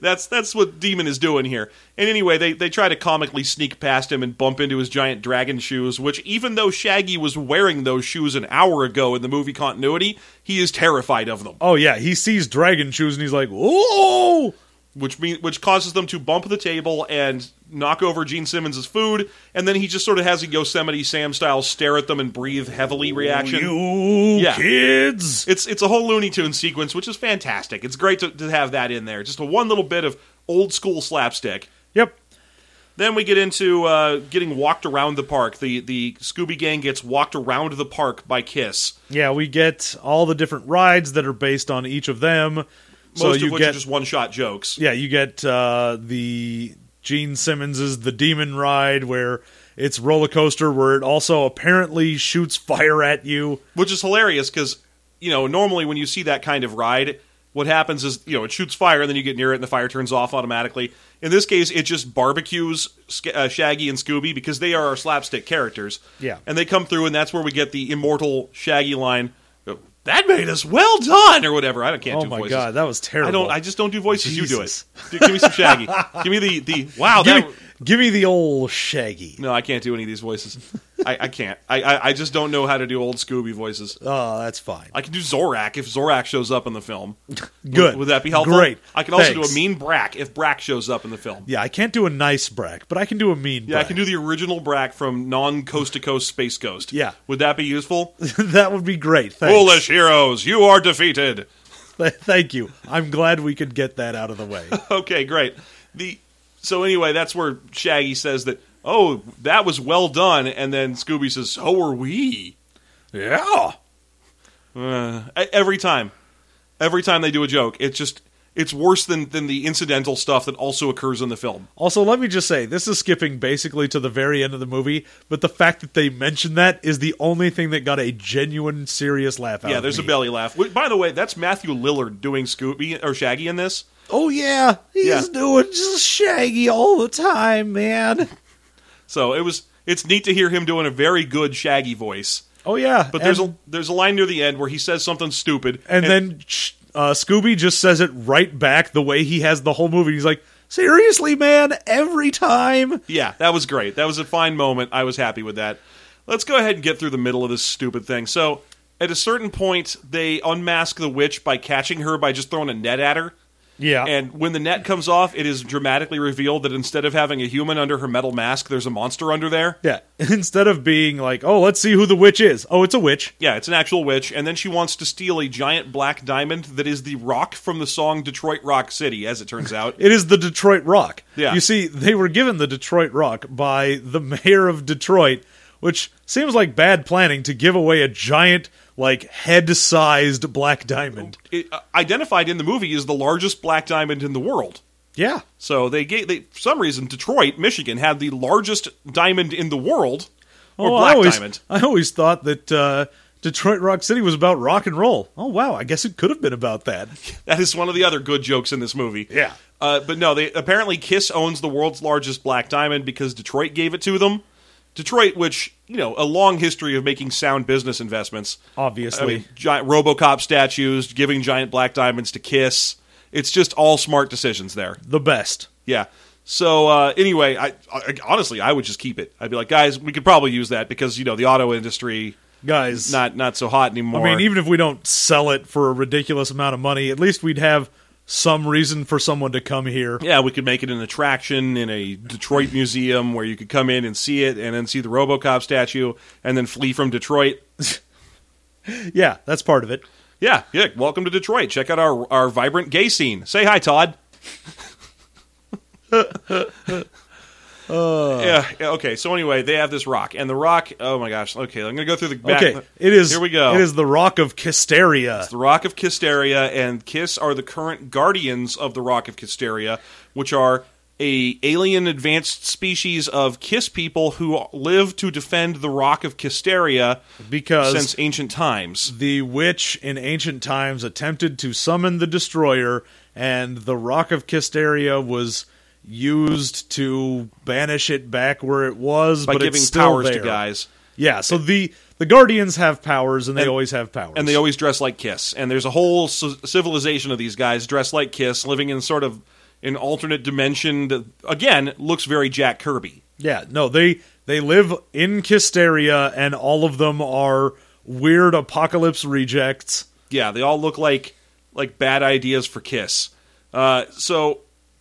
that's that's what Demon is doing here. And anyway, they they try to comically sneak past him and bump into his giant dragon shoes, which even though Shaggy was wearing those shoes an hour ago in the movie continuity, he is terrified of them. oh yeah, he sees dragon shoes and he's like, "Whoa!" Which mean which causes them to bump the table and knock over Gene Simmons' food, and then he just sort of has a Yosemite Sam style stare at them and breathe heavily reaction. You Yeah. kids. It's it's a whole Looney Tune sequence, which is fantastic. It's great to, to have that in there. Just a one little bit of old school slapstick. Yep. Then we get into uh, getting walked around the park. The the Scooby Gang gets walked around the park by Kiss. Yeah, we get all the different rides that are based on each of them. So Most you of which get are just one shot jokes. yeah, you get uh, the Gene Simmons's The Demon Ride, where it's roller coaster, where it also apparently shoots fire at you. which is hilarious because you know normally when you see that kind of ride what happens is you know it shoots fire and then you get near it and the fire turns off automatically in this case it just barbecues uh, shaggy and scooby because they are our slapstick characters Yeah. and they come through and that's where we get the immortal shaggy line that made us well done or whatever. I don't can't Oh do voices. Oh my god, that was terrible. i don't i just don't do voices. You do it. Give me some shaggy. Give me the the wow give that me, give me the old Shaggy. no, I can't do any of these voices. I, I can't. I, I I just don't know how to do old Scooby voices. Oh, that's fine. I can do Zorak if Zorak shows up in the film. Good. Would, would that be helpful? Great. I can also Thanks. do a mean Brak if Brak shows up in the film. Yeah, I can't do a nice Brak, but I can do a mean Yeah, I Brak. can do the original Brak from non Coast to Coast Space Ghost. Yeah. Would that be useful? that would be great. Thanks. Foolish heroes, you are defeated. Thank you. I'm glad we could get that out of the way. Okay, great. The so anyway, that's where Shaggy says that. Oh, that was well done, and then Scooby says, "So are we." yeah. Uh, every time, every time they do a joke, it's just it's worse than than the incidental stuff that also occurs in the film. Also, let me just say, this is skipping basically to the very end of the movie, but the fact that they mention that is the only thing that got a genuine, serious laugh out Yeah, there's a belly laugh. By the way, that's Matthew Lillard doing Scooby or Shaggy in this. Oh, yeah. He's Yeah. doing just Shaggy all the time, man. So it was it's neat to hear him doing a very good Shaggy voice. Oh, yeah. But there's a there's a line near the end where he says something stupid, And, then uh, Scooby just says it right back the way he has the whole movie. He's like, seriously, man? Every time? Yeah, that was great. That was a fine moment. I was happy with that. Let's go ahead and get through the middle of this stupid thing. So, at a certain point, they unmask the witch by catching her by just throwing a net at her. Yeah. And when the net comes off, it is dramatically revealed that instead of having a human under her metal mask, there's a monster under there. yeah. Instead of being like, oh, let's see who the witch is. Oh, it's a witch. Yeah, it's an actual witch, and then she wants to steal a giant black diamond that is the rock from the song Detroit Rock City, as it turns out. It is the Detroit Rock. Yeah. You see, they were given the Detroit Rock by the mayor of Detroit, which seems like bad planning to give away a giant, like, head sized black diamond. It, uh, identified in the movie as the largest black diamond in the world. Yeah. So they gave, they, for some reason, Detroit, Michigan, had the largest diamond in the world, or Oh, I black always, diamond. I always thought that uh, Detroit Rock City was about rock and roll. Oh, wow. I guess it could have been about that. That is one of the other good jokes in this movie. Yeah. Uh, but no, they apparently Kiss owns the world's largest black diamond because Detroit gave it to them. Detroit, which you know, a long history of making sound business investments. Obviously. I mean, giant RoboCop statues, giving giant black diamonds to Kiss. It's just all smart decisions there. the best. Yeah. So uh, anyway, I, I honestly I would just keep it. I'd be like, guys, we could probably use that because you know the auto industry Guys, not not so hot anymore. I mean, even if we don't sell it for a ridiculous amount of money, at least we'd have some reason for someone to come here. yeah, we could make it an attraction in a Detroit museum where you could come in and see it, and then see the RoboCop statue, and then flee from Detroit. Yeah, that's part of it. Yeah, yeah. Welcome to Detroit. Check out our our vibrant gay scene. Say hi, Todd. Uh. yeah, yeah. Okay. So anyway, they have this rock, and the rock. Oh my gosh. Okay, I'm gonna go through the back. Okay, it is. Here we go. It is the Rock of Kisteria. It's the Rock of Kisteria and Kiss are the current guardians of the Rock of Kisteria, which are a alien advanced species of Kiss people who live to defend the Rock of Kisteria because since ancient times. the witch in ancient times attempted to summon the destroyer, and the Rock of Kisteria was used to banish it back where it was, By but giving it's still powers there. to guys. Yeah, so the the guardians have powers, and they And- always have powers, and they always dress like Kiss. And there's a whole civilization of these guys dressed like Kiss, living in sort of an alternate dimension that, again, looks very Jack Kirby. Yeah, no, they they live in Kisteria, and all of them are weird Apokolips rejects. Yeah, they all look like like bad ideas for Kiss. Uh, so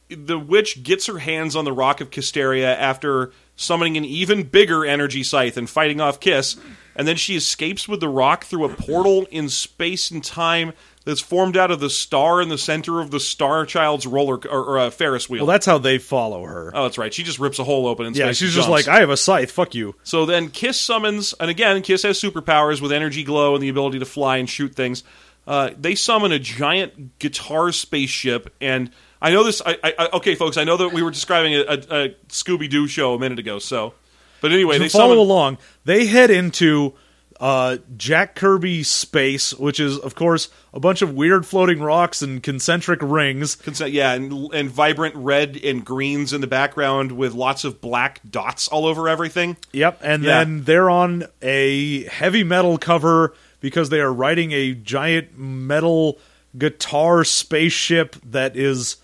the witch gets her hands on the Rock of Kisteria after summoning an even bigger energy scythe and fighting off Kiss, and then she escapes with the rock through a portal in space and time that's formed out of the star in the center of the Star Child's roller or, or uh, Ferris wheel. Well, that's how they follow her. Oh, that's right. She just rips a hole open in space. yeah, and she's just like, I have a scythe. Fuck you. So then Kiss summons, and again, Kiss has superpowers with energy glow and the ability to fly and shoot things. Uh, they summon a giant guitar spaceship, and I know this. I, I, okay, folks, I know that we were describing a, a, a Scooby Doo show a minute ago. So, but anyway, to they follow summon. along, they head into uh, Jack Kirby space, which is, of course, a bunch of weird floating rocks and concentric rings. Consent, yeah, and, and vibrant red and greens in the background with lots of black dots all over everything. Yep, and Yeah. then they're on a heavy metal cover because they are riding a giant metal guitar spaceship that is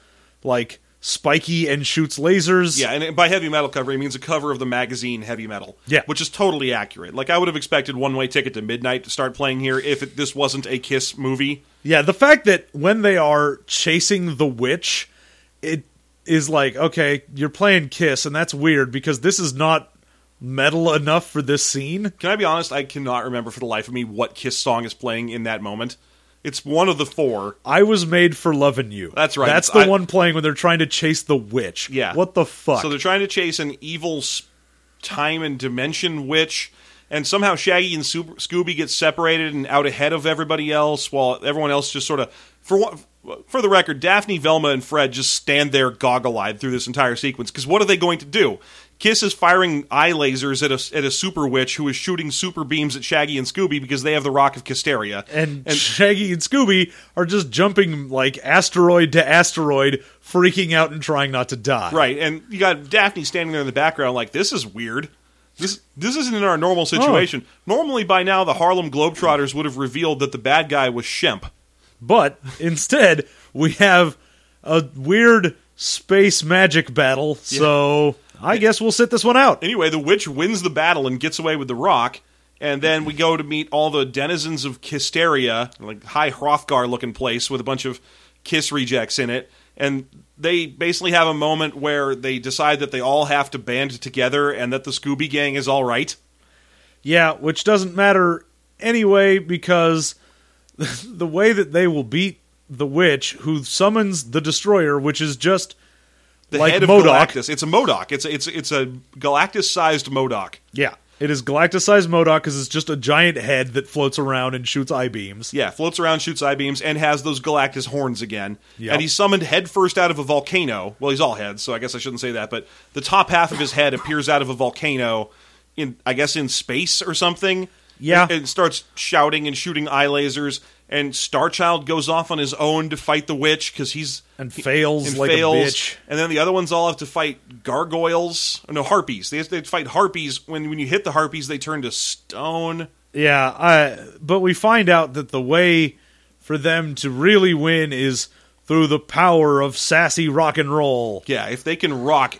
like spiky and shoots lasers. Yeah, and by heavy metal cover, he means a cover of the magazine Heavy Metal. Yeah. which is totally accurate. Like I would have expected One Way Ticket to Midnight to start playing here if it, this wasn't a Kiss movie. Yeah, the fact that when they are chasing the witch, it is like, okay, you're playing Kiss, and that's weird because this is not metal enough for this scene. Can I be honest? I cannot remember for the life of me what Kiss song is playing in that moment. It's one of the four. I was made for loving you. That's right. That's the I- one playing when they're trying to chase the witch. Yeah. What the fuck? So they're trying to chase an evil time and dimension witch, and somehow Shaggy and Soo- Scooby get separated and out ahead of everybody else, while everyone else just sort of, for for the record, Daphne, Velma, and Fred just stand there goggle-eyed through this entire sequence. Because what are they going to do? Kiss is firing eye lasers at a at a super witch who is shooting super beams at Shaggy and Scooby because they have the Rock of Kisteria. and, Shaggy and Scooby are just jumping like asteroid to asteroid, freaking out and trying not to die. Right, and you got Daphne standing there in the background, like this is weird. This this isn't in our normal situation. Normally, by now, the Harlem Globetrotters would have revealed that the bad guy was Shemp. But instead, we have a weird space magic battle. So I guess we'll sit this one out. Anyway, the witch wins the battle and gets away with the rock. And then we go to meet all the denizens of Kisteria, like high Hrothgar looking place with a bunch of Kiss rejects in it. And they basically have a moment where they decide that they all have to band together and that the Scooby Gang is all right. Yeah, which doesn't matter anyway because the way that they will beat the witch who summons the destroyer, which is just The Like head of MODOK. Galactus. It's a MODOK. It's a, it's it's a Galactus-sized MODOK. yeah, it is Galactus-sized MODOK because it's just a giant head that floats around and shoots eye beams. Yeah, floats around, shoots eye beams, and has those Galactus horns again. Yep. And he's summoned headfirst out of a volcano. Well, he's all heads, so I guess I shouldn't say that. But the top half of his head appears out of a volcano, in I guess in space or something. Yeah. and, and starts shouting and shooting eye lasers. And Starchild goes off on his own to fight the witch because he's And fails and like a fails. bitch. And then the other ones all have to fight gargoyles. No, harpies. They have to fight harpies. When when you hit the harpies, they turn to stone. Yeah, I, but we find out that the way for them to really win is through the power of sassy rock and roll. Yeah, if they can rock,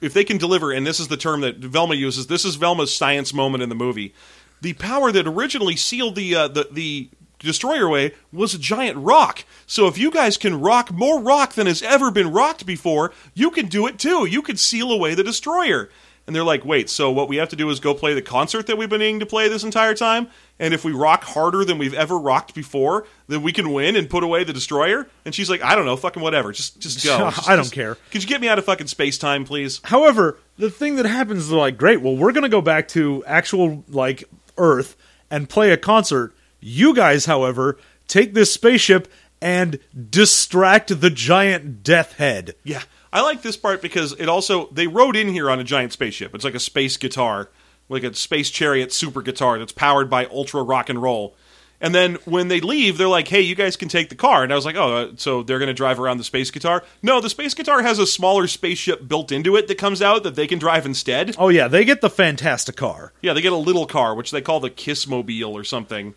if they can deliver, and this is the term that Velma uses. This is Velma's science moment in the movie. The power that originally sealed the uh, the the destroyer way was a giant rock. So if you guys can rock more rock than has ever been rocked before, you can do it too. You can seal away the destroyer. And they're like, wait, so what we have to do is go play the concert that we've been needing to play this entire time? And if we rock harder than we've ever rocked before, then we can win and put away the destroyer? And she's like, I don't know, fucking whatever. Just just go. Just- I don't just- care. Could you get me out of fucking space time, please? However, the thing that happens is like, great, well, we're going to go back to actual like Earth and play a concert. You guys, however, take this spaceship and distract the giant death head. Yeah. I like this part because it also they rode in here on a giant spaceship. It's like a space guitar, like a space chariot super guitar that's powered by ultra rock and roll. And then when they leave, they're like, "Hey, you guys can take the car." And I was like, "Oh, uh, so they're going to drive around the space guitar?" No, the space guitar has a smaller spaceship built into it that comes out that they can drive instead. Oh yeah, they get the Fantastic car. Yeah, they get a little car, which they call the Kissmobile or something.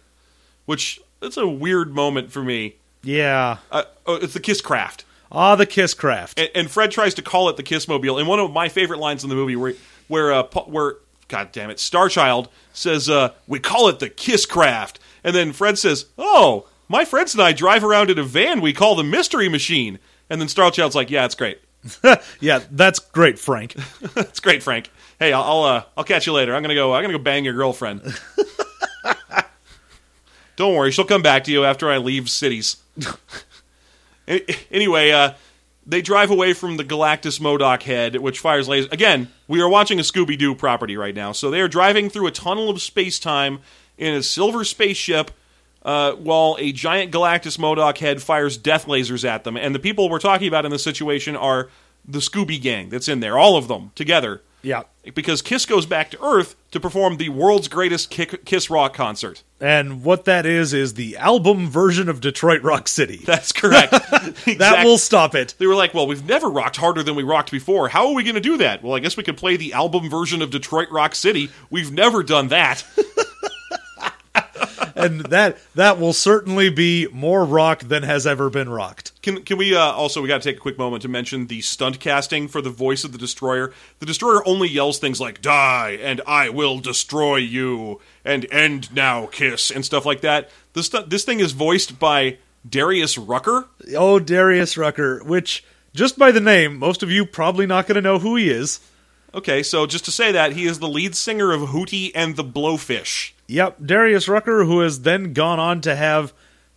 Which that's a weird moment for me. Yeah. Uh, oh, it's the Kiss Craft. Ah, the Kiss Craft. and, and Fred tries to call it the Kissmobile. And one of my favorite lines in the movie, where where uh, where God damn it, Starchild says, uh, "We call it the Kiss Craft," and then Fred says, "Oh, my friends and I drive around in a van we call the Mystery Machine." And then Starchild's like, "Yeah, it's great. yeah, that's great, Frank. It's great, Frank. Hey, I'll I'll, uh, I'll catch you later. I'm gonna go. I'm gonna go bang your girlfriend." Don't worry, she'll come back to you after I leave cities. Anyway, uh, they drive away from the Galactus MODOK head, which fires lasers. Again, we are watching a Scooby Doo property right now. So they are driving through a tunnel of space time in a silver spaceship uh, while a giant Galactus MODOK head fires death lasers at them. And the people we're talking about in this situation are the Scooby Gang that's in there, all of them together. Yeah. Because Kiss goes back to Earth to perform the world's greatest Kick- Kiss Rock concert. And what that is is the album version of Detroit Rock City. That's correct. That will stop it. They were like, well, we've never rocked harder than we rocked before. How are we going to do that? Well, I guess we could play the album version of Detroit Rock City. We've never done that. And that that will certainly be more rock than has ever been rocked. Can can we uh, also we got to take a quick moment to mention the stunt casting for the voice of the destroyer. The destroyer only yells things like "die" and "I will destroy you" and "end now, kiss" and stuff like that. This stu- this thing is voiced by Darius Rucker. Oh, Darius Rucker, which just by the name, most of you probably not going to know who he is. Okay, so just to say that he is the lead singer of Hootie and the Blowfish. Yep, Darius Rucker, who has then gone on to have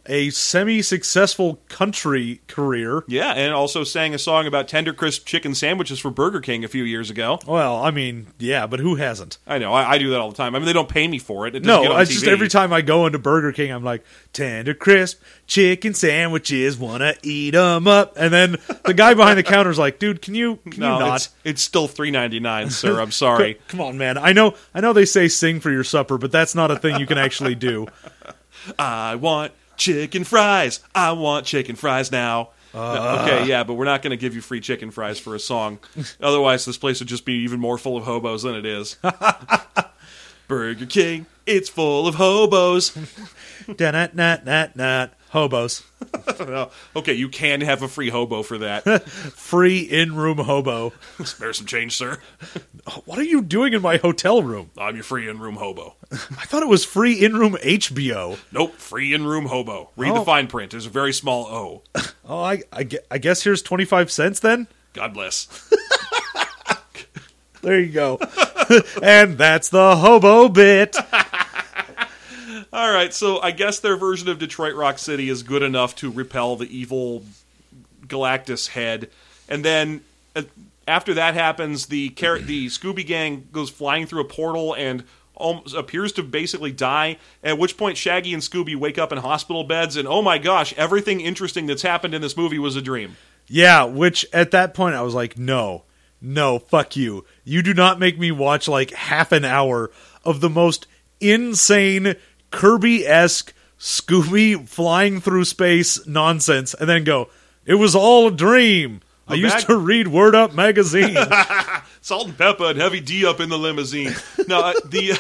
a semi-successful country career. Yeah, and also sang a song about tender crisp chicken sandwiches for Burger King a few years ago. Well, I mean, yeah, but who hasn't? I know, I, I do that all the time. I mean, they don't pay me for it. It No, get on I just every time I go into Burger King, I'm like tender crisp chicken sandwiches, wanna eat 'em up, and then the guy behind the counter's like, "Dude, can you can No, you not?" it's, it's still three ninety nine, sir. I'm sorry. Come on, man. I know, I know they say sing for your supper, but that's not a thing you can actually do. I want chicken fries. I want chicken fries now. No, Uh. okay, yeah, but we're not going to give you free chicken fries for a song. Otherwise, this place would just be even more full of hobos than it is. Burger King, it's full of hobos. Da nat nat nat nat hobos, No, okay, you can have a free hobo for that. free in-room hobo. Spare some change, sir. What are you doing in my hotel room? I'm your free in room hobo. I thought it was free in-room HBO. Nope, free in room hobo. Read the Oh. fine print. There's a very small O. Oh, I, I, I guess here's twenty-five cents then. God bless. There you go. and that's the hobo bit. All right, so I guess their version of Detroit Rock City is good enough to repel the evil Galactus head, and then uh, after that happens, the car- the Scooby Gang goes flying through a portal and almost appears to basically die. At which point, Shaggy and Scooby wake up in hospital beds, and oh my gosh, everything interesting that's happened in this movie was a dream. Yeah, which at that point I was like, no, no, fuck you. You do not make me watch like half an hour of the most insane Kirby esque Scooby flying through space nonsense and then go, it was all a dream. I used to read Word Up magazine. Salt-n-Pepa and Heavy D up in the limousine. No, uh, the,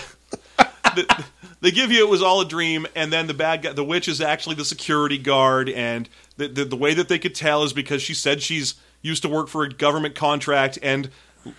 the they give you it was all a dream, and then the bad guy, the witch, is actually the security guard, and the, the the way that they could tell is because she said she's used to work for a government contract, and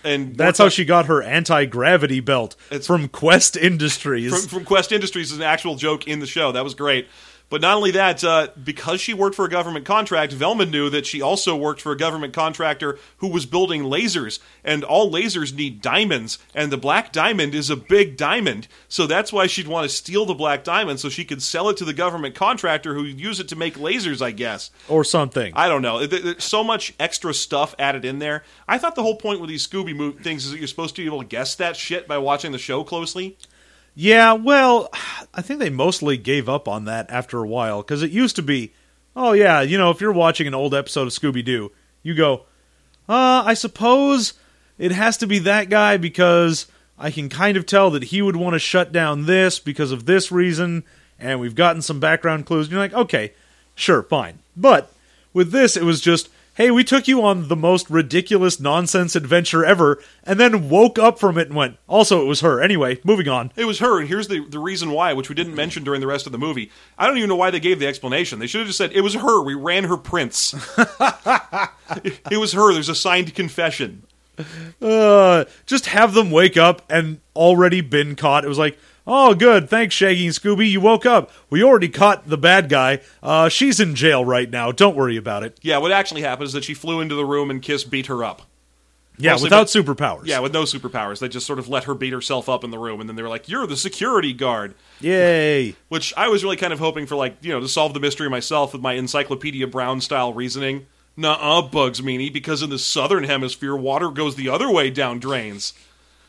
and That's how she got her anti gravity belt It's- from Quest Industries. from, from Quest Industries is an actual joke in the show. That was great. But not only that, uh, because she worked for a government contract, Velma knew that she also worked for a government contractor who was building lasers, and all lasers need diamonds, and the black diamond is a big diamond. So that's why she'd want to steal the black diamond so she could sell it to the government contractor who would use it to make lasers, I guess. or something. I don't know. There's so much extra stuff added in there. I thought the whole point with these Scooby things is that you're supposed to be able to guess that shit by watching the show closely. Yeah, well, I think they mostly gave up on that after a while because it used to be, oh yeah, you know, if you're watching an old episode of Scooby Doo, you go, uh, I suppose it has to be that guy because I can kind of tell that he would want to shut down this because of this reason, and we've gotten some background clues. And you're like, okay, sure, fine. But with this, it was just, hey, we took you on the most ridiculous nonsense adventure ever, and then woke up from it and went, also, it was her. Anyway, moving on. It was her, and here's the, the reason why, which we didn't mention during the rest of the movie. I don't even know why they gave the explanation. They should have just said, it was her. We ran her prints. it, it was her. There's a signed confession. Uh, just have them wake up and already been caught. It was like, oh, good, thanks, Shaggy and Scooby. You woke up. We already caught the bad guy. Uh, she's in jail right now. Don't worry about it. Yeah, what actually happened is that she flew into the room and Kiss beat her up. Yeah, Mostly without but- superpowers. Yeah, with no superpowers. They just sort of let her beat herself up in the room, and then they were like, you're the security guard. Yay. Which I was really kind of hoping for, like, you know, to solve the mystery myself with my Encyclopedia Brown style reasoning. Nuh-uh, Bugs Meanie, because in the southern hemisphere, water goes the other way down drains.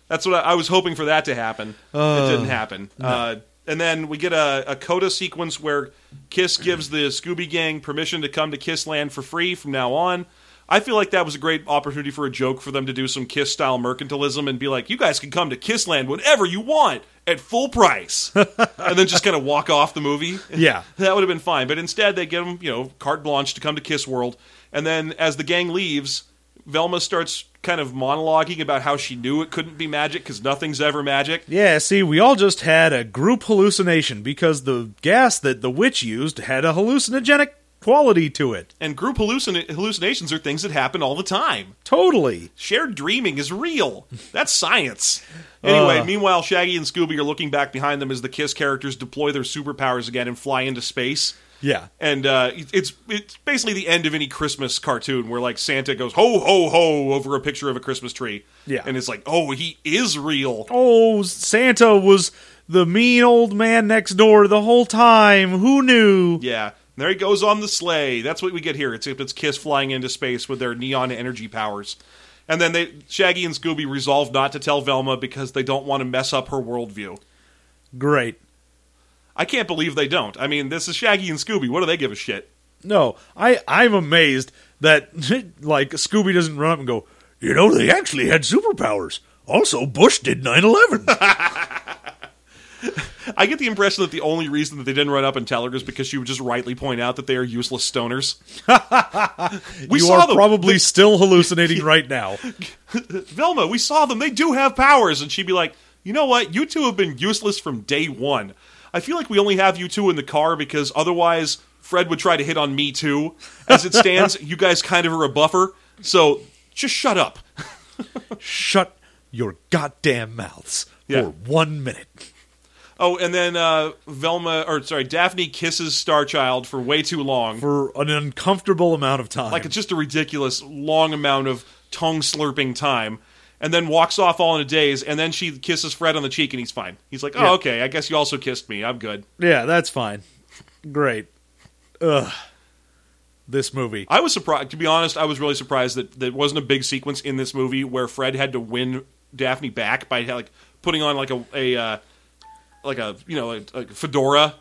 That's what I, I was hoping for that to happen. it didn't happen. Uh, and then we get a, a coda sequence where Kiss gives the Scooby Gang permission to come to Kissland for free from now on. I feel like that was a great opportunity for a joke for them to do some Kiss style mercantilism and be like, you guys can come to Kissland whenever you want at full price. and then just kind of walk off the movie. Yeah. That would have been fine. But instead, they give them, you know, carte blanche to come to Kiss World. And then as the gang leaves, Velma starts kind of monologuing about how she knew it couldn't be magic because nothing's ever magic. Yeah, see, we all just had a group hallucination because the gas that the witch used had a hallucinogenic quality to it. And group hallucin- hallucinations are things that happen all the time. Totally. Shared dreaming is real. That's science. Anyway, Uh. meanwhile, Shaggy and Scooby are looking back behind them as the Kiss characters deploy their superpowers again and fly into space. Yeah. And uh, it's it's basically the end of any Christmas cartoon where like Santa goes ho ho ho over a picture of a Christmas tree. Yeah. and it's like, oh, he is real. Oh, Santa was the mean old man next door the whole time. Who knew? Yeah, there he goes on the sleigh. That's what we get here. Except it's Kiss flying into space with their neon energy powers. And then they Shaggy and Scooby resolve not to tell Velma because they don't want to mess up her worldview. Great. I can't believe they don't. I mean, this is Shaggy and Scooby. What do they give a shit? No, I I'm amazed that like Scooby doesn't run up and go, you know, they actually had superpowers. Also, Bush did 9/11. I get the impression that the only reason that they didn't run up and tell her is because she would just rightly point out that they are useless stoners. we you are them. probably still hallucinating right now. Velma, we saw them. They do have powers. And she'd be like, you know what? You two have been useless from day one. I feel like we only have you two in the car because otherwise Fred would try to hit on me too. As it stands, you guys kind of are a buffer. So just shut up. Shut your goddamn mouths Yeah. for one minute. Oh, and then uh, Velma, or sorry, Daphne kisses Starchild for way too long. For an uncomfortable amount of time. like it's just a ridiculous long amount of tongue slurping time. And then walks off all in a daze, and then she kisses Fred on the cheek, and he's fine. He's like, "Oh, Yeah. okay. I guess you also kissed me. I'm good." yeah, that's fine. Great. Ugh. This movie. I was surprised. To be honest, I was really surprised that there wasn't a big sequence in this movie where Fred had to win Daphne back by like putting on like a, a uh, like a you know a, a fedora.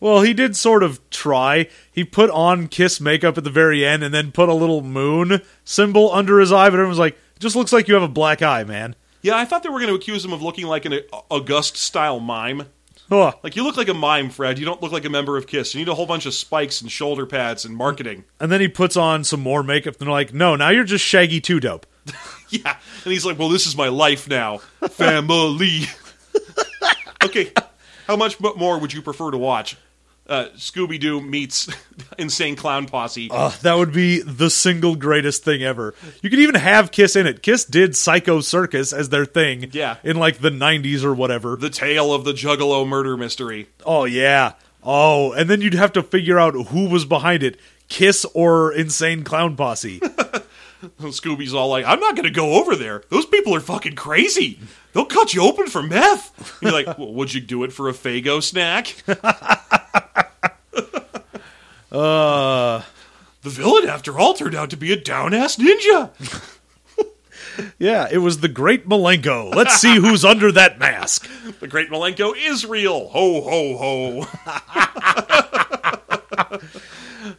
Well, he did sort of try. He put on Kiss makeup at the very end and then put a little moon symbol under his eye, but everyone's like, it just looks like you have a black eye, man. Yeah, I thought they were going to accuse him of looking like an August style mime. Ugh. Like you look like a mime, Fred. You don't look like a member of Kiss. You need a whole bunch of spikes and shoulder pads and marketing. And then he puts on some more makeup, and they're like, no, now you're just Shaggy 2 dope. Yeah, and he's like, "Well, this is my life now, family." okay, how much more would you prefer to watch? Uh, Scooby Doo meets Insane Clown Posse. Ugh, that would be the single greatest thing ever. You could even have Kiss in it. Kiss did Psycho Circus as their thing Yeah. in like the 90s or whatever. the tale of the Juggalo murder mystery. Oh, yeah. Oh, and then you'd have to figure out who was behind it Kiss or Insane Clown Posse. Scooby's all like, "I'm not going to go over there. Those people are fucking crazy. They'll cut you open for meth." And you're like, well, "Would you do it for a Faygo snack?" uh, The villain, after all, turned out to be a down ass ninja. yeah, it was the Great Milenko. Let's see who's under that mask. The Great Milenko is real. Ho, ho, ho.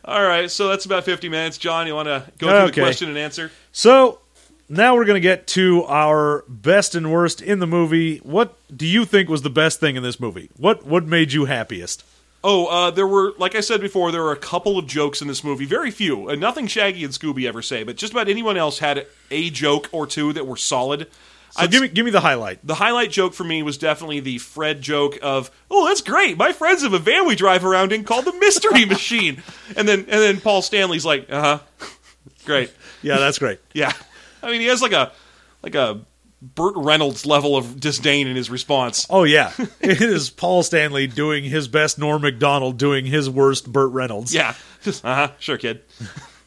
All right, so that's about 50 minutes. John, you want to go through Okay. the question and answer? So now we're going to get to our best and worst in the movie. What do you think was the best thing in this movie? What what made you happiest? Oh, uh, there were, like I said before, there were a couple of jokes in this movie. Very few. Uh, nothing Shaggy and Scooby ever say, but just about anyone else had a joke or two that were solid. So I'd give me give me the highlight. The highlight joke for me was definitely the Fred joke of, "Oh, that's great! My friends have a van we drive around in called the Mystery Machine." And then and then Paul Stanley's like, "Uh huh, great, Yeah, that's great. yeah." I mean, he has like a like a Burt Reynolds level of disdain in his response. Oh yeah, it is Paul Stanley doing his best Norm Macdonald doing his worst Burt Reynolds. Yeah, uh huh, sure, kid.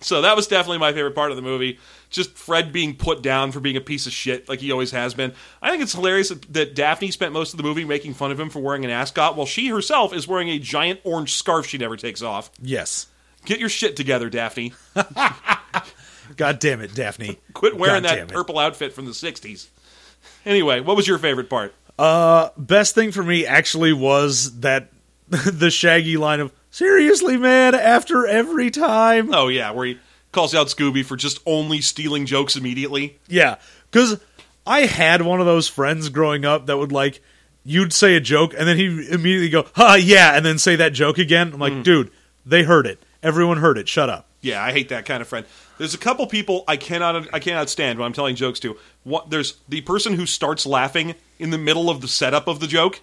so that was definitely my favorite part of the movie. Just Fred being put down for being a piece of shit, like he always has been. I think it's hilarious that, Daphne spent most of the movie making fun of him for wearing an ascot, while she herself is wearing a giant orange scarf she never takes off. Yes. Get your shit together, Daphne. God damn it, Daphne. Quit wearing that purple outfit from the '60s. Anyway, what was your favorite part? Uh, Best thing for me actually was that the Shaggy line of seriously, man. After every time, Oh yeah, where he calls out Scooby for just only stealing jokes immediately. Yeah, because I had one of those friends growing up that would like you'd say a joke and then he'd immediately go, "Ha, yeah," and then say that joke again. I'm like, Mm. dude, they heard it. Everyone heard it. Shut up. Yeah, I hate that kind of friend. There's a couple people I cannot I cannot stand when I'm telling jokes to. What there's the person who starts laughing in the middle of the setup of the joke.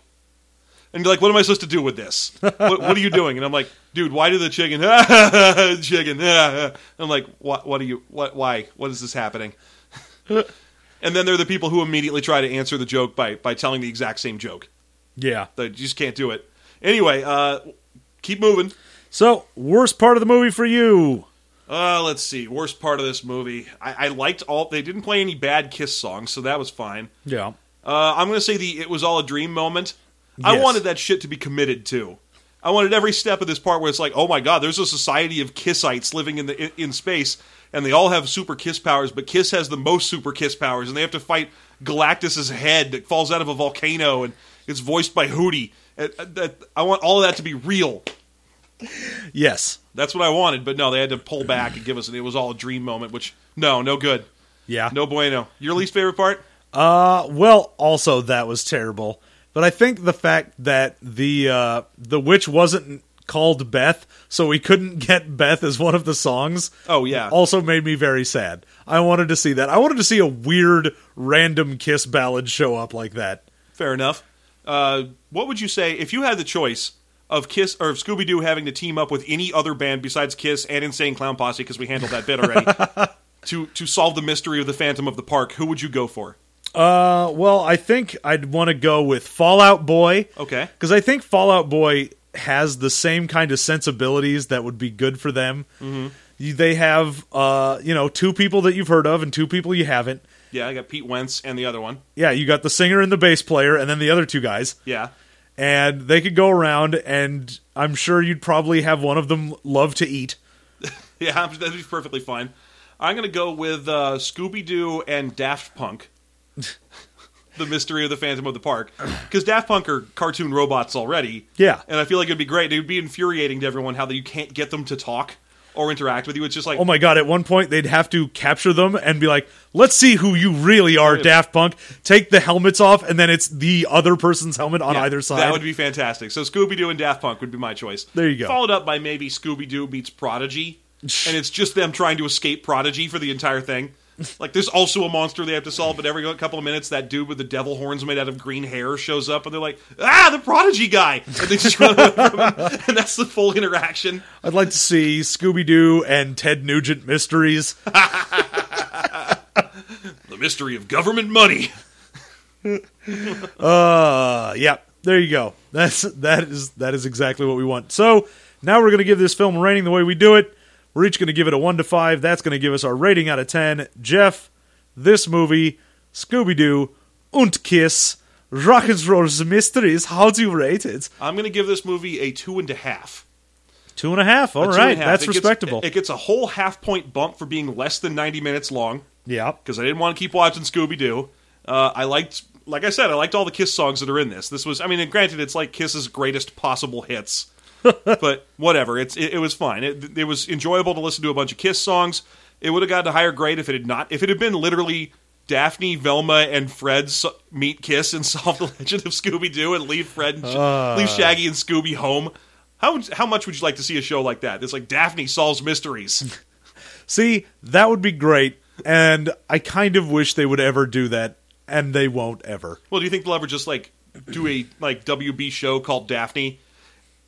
And you're like, what am I supposed to do with this? what, what are you doing? And I'm like, dude, why do the chicken, chicken? I'm like, what, what are you, what, why? What is this happening? and then there are the people who immediately try to answer the joke by, by telling the exact same joke. Yeah. They just can't do it. Anyway, uh, keep moving. So, worst part of the movie for you? Uh, let's see. Worst part of this movie. I, I liked all. They didn't play any bad Kiss songs, so that was fine. Yeah. Uh, I'm going to say the "It Was All a Dream" moment. I Yes. wanted that shit to be committed to. I wanted every step of this part where it's like, oh my god, there's a society of Kissites living in the in, in space, and they all have super Kiss powers, but Kiss has the most super Kiss powers, and they have to fight Galactus's head that falls out of a volcano, and it's voiced by Hootie. Uh, uh, that- I want all of that to be real. Yes. That's what I wanted, but no, they had to pull back and give us an "It Was All a Dream" moment, which no, no good, Yeah. no bueno. Your least favorite part? Uh, well, also that was terrible. But I think the fact that the uh, the witch wasn't called Beth, so we couldn't get Beth as one of the songs. Oh, yeah. also made me very sad. I wanted to see that. I wanted to see a weird random Kiss ballad show up like that. Fair enough. Uh, what would you say if you had the choice of Kiss or of Scooby Doo having to team up with any other band besides Kiss and Insane Clown Posse because we handled that bit already to to solve the mystery of the Phantom of the Park? Who would you go for? Uh, well, I think I'd want to go with Fall Out Boy. Okay. Because I think Fall Out Boy has the same kind of sensibilities that would be good for them. Mm-hmm. They have, uh, you know, two people that you've heard of and two people you haven't. Yeah, I got Pete Wentz and the other one. Yeah, you got the singer and the bass player, and then the other two guys. Yeah. And they could go around, and I'm sure you'd probably have one of them love to eat. Yeah, that'd be perfectly fine. I'm going to go with uh, Scooby Doo and Daft Punk. the mystery of the Phantom of the Park. Because Daft Punk are cartoon robots already. Yeah. And I feel like it'd be great. It would be infuriating to everyone how that you can't get them to talk or interact with you. It's just like, Oh my god, at one point they'd have to capture them and be like, let's see who you really are, yeah. Daft Punk. Take the helmets off, and then it's the other person's helmet on Yeah, either side. That would be fantastic. So Scooby Doo and Daft Punk would be my choice. There you go. Followed up by maybe Scooby Doo meets Prodigy, and it's just them trying to escape Prodigy for the entire thing. Like there's also a monster they have to solve, but every couple of minutes that dude with the devil horns made out of green hair shows up, and they're like, "Ah, the Prodigy guy!" And they just run away from him, and that's the full interaction. I'd like to see Scooby Doo and Ted Nugent mysteries. The mystery of government money. Uh, yeah, there you go. That's that is that is exactly what we want. So now we're gonna give this film a rating the way we do it. We're each gonna give it a one to five. That's gonna give us our rating out of ten. Jeff, this movie, Scooby Doo, und Kiss, Rock and Roll's Mysteries. How do you rate it? I'm going to give this movie a two and a half. Two and a half. All A right, half. that's It gets- respectable. it gets a whole half point bump for being less than 90 minutes long. yeah. because I didn't want to keep watching Scooby Doo. Uh, I liked, like I said, I liked all the Kiss songs that are in this. This was, I mean, and granted, it's like Kiss's greatest possible hits, but whatever. It's it, it was fine. It, it was enjoyable to listen to a bunch of Kiss songs. It would have gotten a higher grade if it had not. If it had been literally Daphne, Velma, and Fred so- meet Kiss and solve the Legend of Scooby Doo and leave Fred, and Sh- leave ah. Shaggy and Scooby home. How how much would you like to see a show like that? It's like Daphne solves mysteries. See, that would be great, and I kind of wish they would ever do that, and they won't ever. Well, do you think they'll ever just like do a like WB show called Daphne,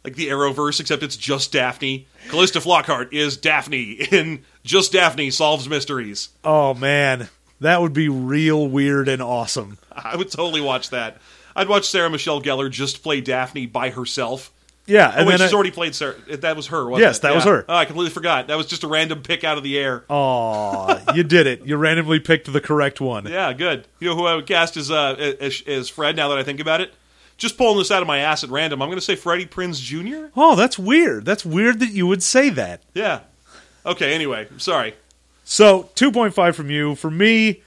like the Arrowverse, except it's just Daphne? Calista Flockhart is Daphne in Just Daphne Solves Mysteries. Oh man, that would be real weird and awesome. I would totally watch that. I'd watch Sarah Michelle Gellar just play Daphne by herself. Yeah, Oh and wait, then she's I- already played Sarah. That was her. Wasn't Yes, it? that was her. Oh, I completely forgot. That was just a random pick out of the air. Aw, you did it. You randomly picked the correct one. Yeah, good. You know who I would cast as uh, as, as Fred? Now that I think about it, just pulling this out of my ass at random, I'm going to say Freddie Prinze Jr. Oh, that's weird. That's weird that you would say that. Yeah. Okay. Anyway, sorry. So, 2.5 from you. For me,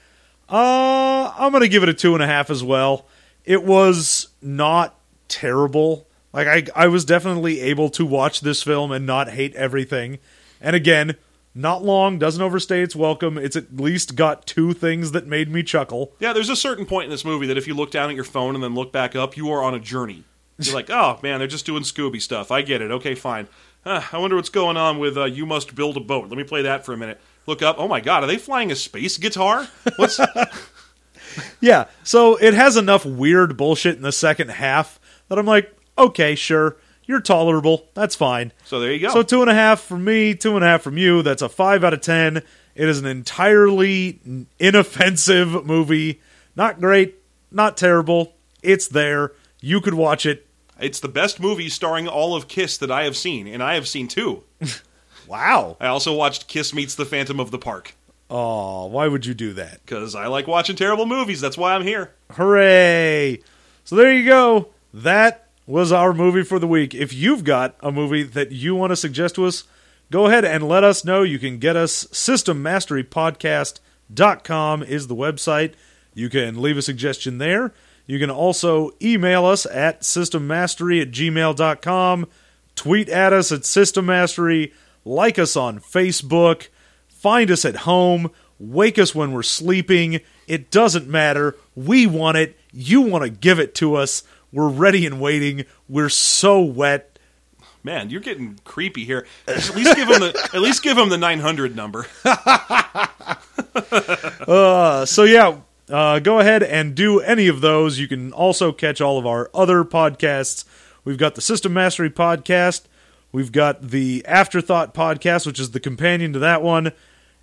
uh, I'm going to give it a 2.5 as well. It was not terrible. Like, I, I was definitely able to watch this film and not hate everything. And again, not long, doesn't overstay its welcome. It's at least got two things that made me chuckle. Yeah, there's a certain point in this movie that if you look down at your phone and then look back up, you are on a journey. You're like, oh man, they're just doing Scooby stuff. I get it. Okay, fine. Huh, I wonder what's going on with uh, "You Must Build a Boat." Let me play that for a minute. Look up. Oh my God, are they flying a space guitar? What's Yeah, so it has enough weird bullshit in the second half that I'm like, okay, sure, you're tolerable. That's fine. So there you go. So two and a half from me, two and a half from you. That's a five out of ten. It is an entirely inoffensive movie. Not great, not terrible. It's there. You could watch it. it's the best movie starring all of Kiss that I have seen, and I have seen two. Wow. I also watched Kiss Meets the Phantom of the Park Oh, why would you do that? because I like watching terrible movies. That's why I'm here. Hooray! So there you go. That was our movie for the week. If you've got a movie that you want to suggest to us, go ahead and let us know. You can get us systemmasterypodcast.com is the website. You can leave a suggestion there. You can also email us at systemmastery at gmail.com, tweet at us at systemmastery, like us on Facebook, find us at home, wake us when we're sleeping. It doesn't matter. We want it. You want to give it to us. We're ready and waiting. We're so wet. Man, you're getting creepy here. At least give him the at least give him the 900 number. Uh, so yeah, uh, go ahead and do any of those. You can also catch all of our other podcasts. We've got the System Mastery podcast. We've got the Afterthought podcast, which is the companion to that one.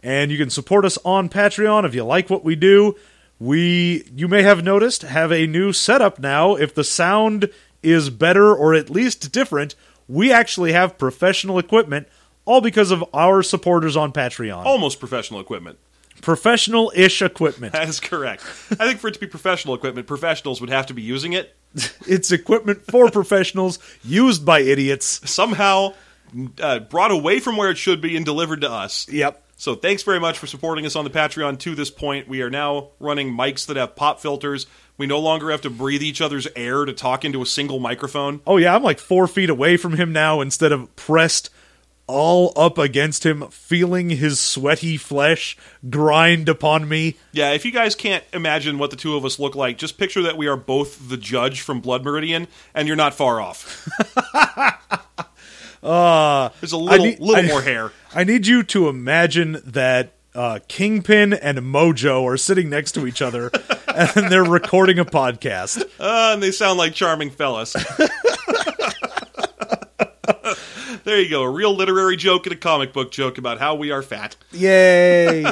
And you can support us on Patreon if you like what we do. We, you may have noticed, have a new setup now. If the sound is better or at least different, we actually have professional equipment, all because of our supporters on Patreon. Almost professional equipment. Professional ish equipment. That is correct. I think for it to be professional equipment, professionals would have to be using it It's equipment for professionals used by idiots. somehow uh, brought away from where it should be and delivered to us. Yep. So thanks very much for supporting us on the Patreon to this point. We are now running mics that have pop filters. We no longer have to breathe each other's air to talk into a single microphone. Oh, yeah, I'm like four feet away from him now instead of pressed all up against him, feeling his sweaty flesh grind upon me. Yeah, if you guys can't imagine what the two of us look like, just picture that we are both the judge from Blood Meridian, and you're not far off. There's a little, need- little I- more hair. I need you to imagine that uh, Kingpin and Mojo are sitting next to each other and they're recording a podcast. Uh, and they sound like charming fellas. there you go. A real literary joke and a comic book joke about how we are fat. Yay!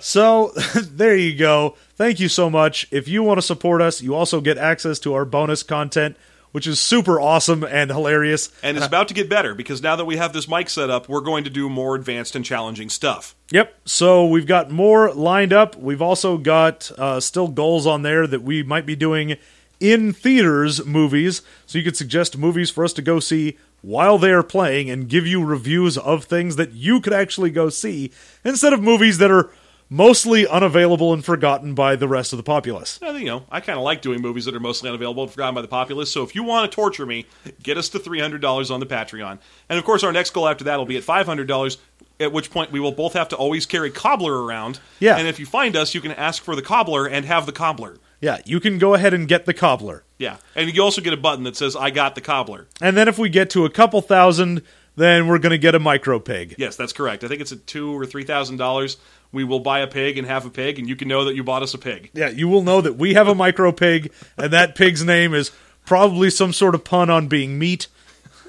so there you go. Thank you so much. If you want to support us, you also get access to our bonus content, which is super awesome and hilarious. And it's about to get better because now that we have this mic set up, we're going to do more advanced and challenging stuff. Yep. So we've got more lined up. We've also got uh, still goals on there that we might be doing in theaters movies. So you could suggest movies for us to go see while they are playing and give you reviews of things that you could actually go see instead of movies that are mostly unavailable and forgotten by the rest of the populace. Uh, you know, I kind of like doing movies that are mostly unavailable and forgotten by the populace. So if you want to torture me, get us to three hundred dollars on the Patreon. And of course, our next goal after that will be at five hundred dollars. At which point, we will both have to always carry cobbler around. Yeah. And if you find us, you can ask for the cobbler and have the cobbler. Yeah, you can go ahead and get the cobbler. Yeah. And you also get a button that says "I got the cobbler." And then if we get to a couple thousand, then we're going to get a micro pig. Yes, that's correct. I think it's at two or three thousand dollars. We will buy a pig and have a pig, and you can know that you bought us a pig. Yeah, you will know that we have a micro pig, and that pig's name is probably some sort of pun on being meat.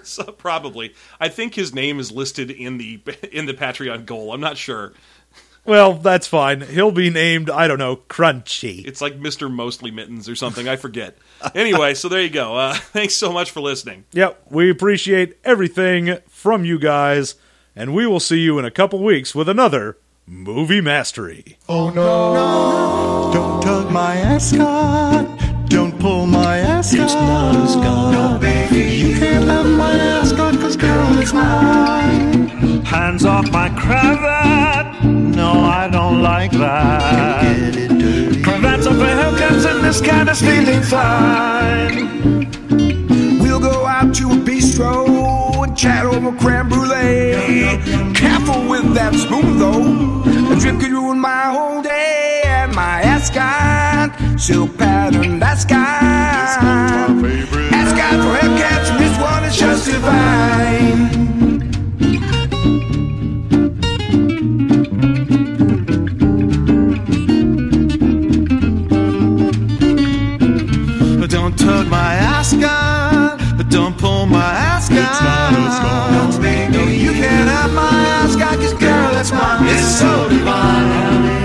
So, probably, I think his name is listed in the in the Patreon goal. I'm not sure. Well, that's fine. He'll be named, I don't know, Crunchy. It's like Mister Mostly Mittens or something. I forget. anyway, so there you go. Uh, thanks so much for listening. Yep, we appreciate everything from you guys, and we will see you in a couple weeks with another Movie Mastery. Oh no. Don't tug my ascot. Don't pull my ascot. It's not a scot. No, baby. You can't have my ascot, cause girl, it's mine. Hands off my cravat. No, I don't like that. Get it dirty. Prevents up a Hellcats and this kind of feeling fine. We'll go out to a bistro and chat over creme brulee. Careful with that spoon though, a drip could ruin my whole day. And my ascot, silk patterned ascot, ascot for Hellcats, and this one is just divine. Don't tug my ascot time's gone. No, you can't have my eyes, got this girl, that's mine. It's so divine.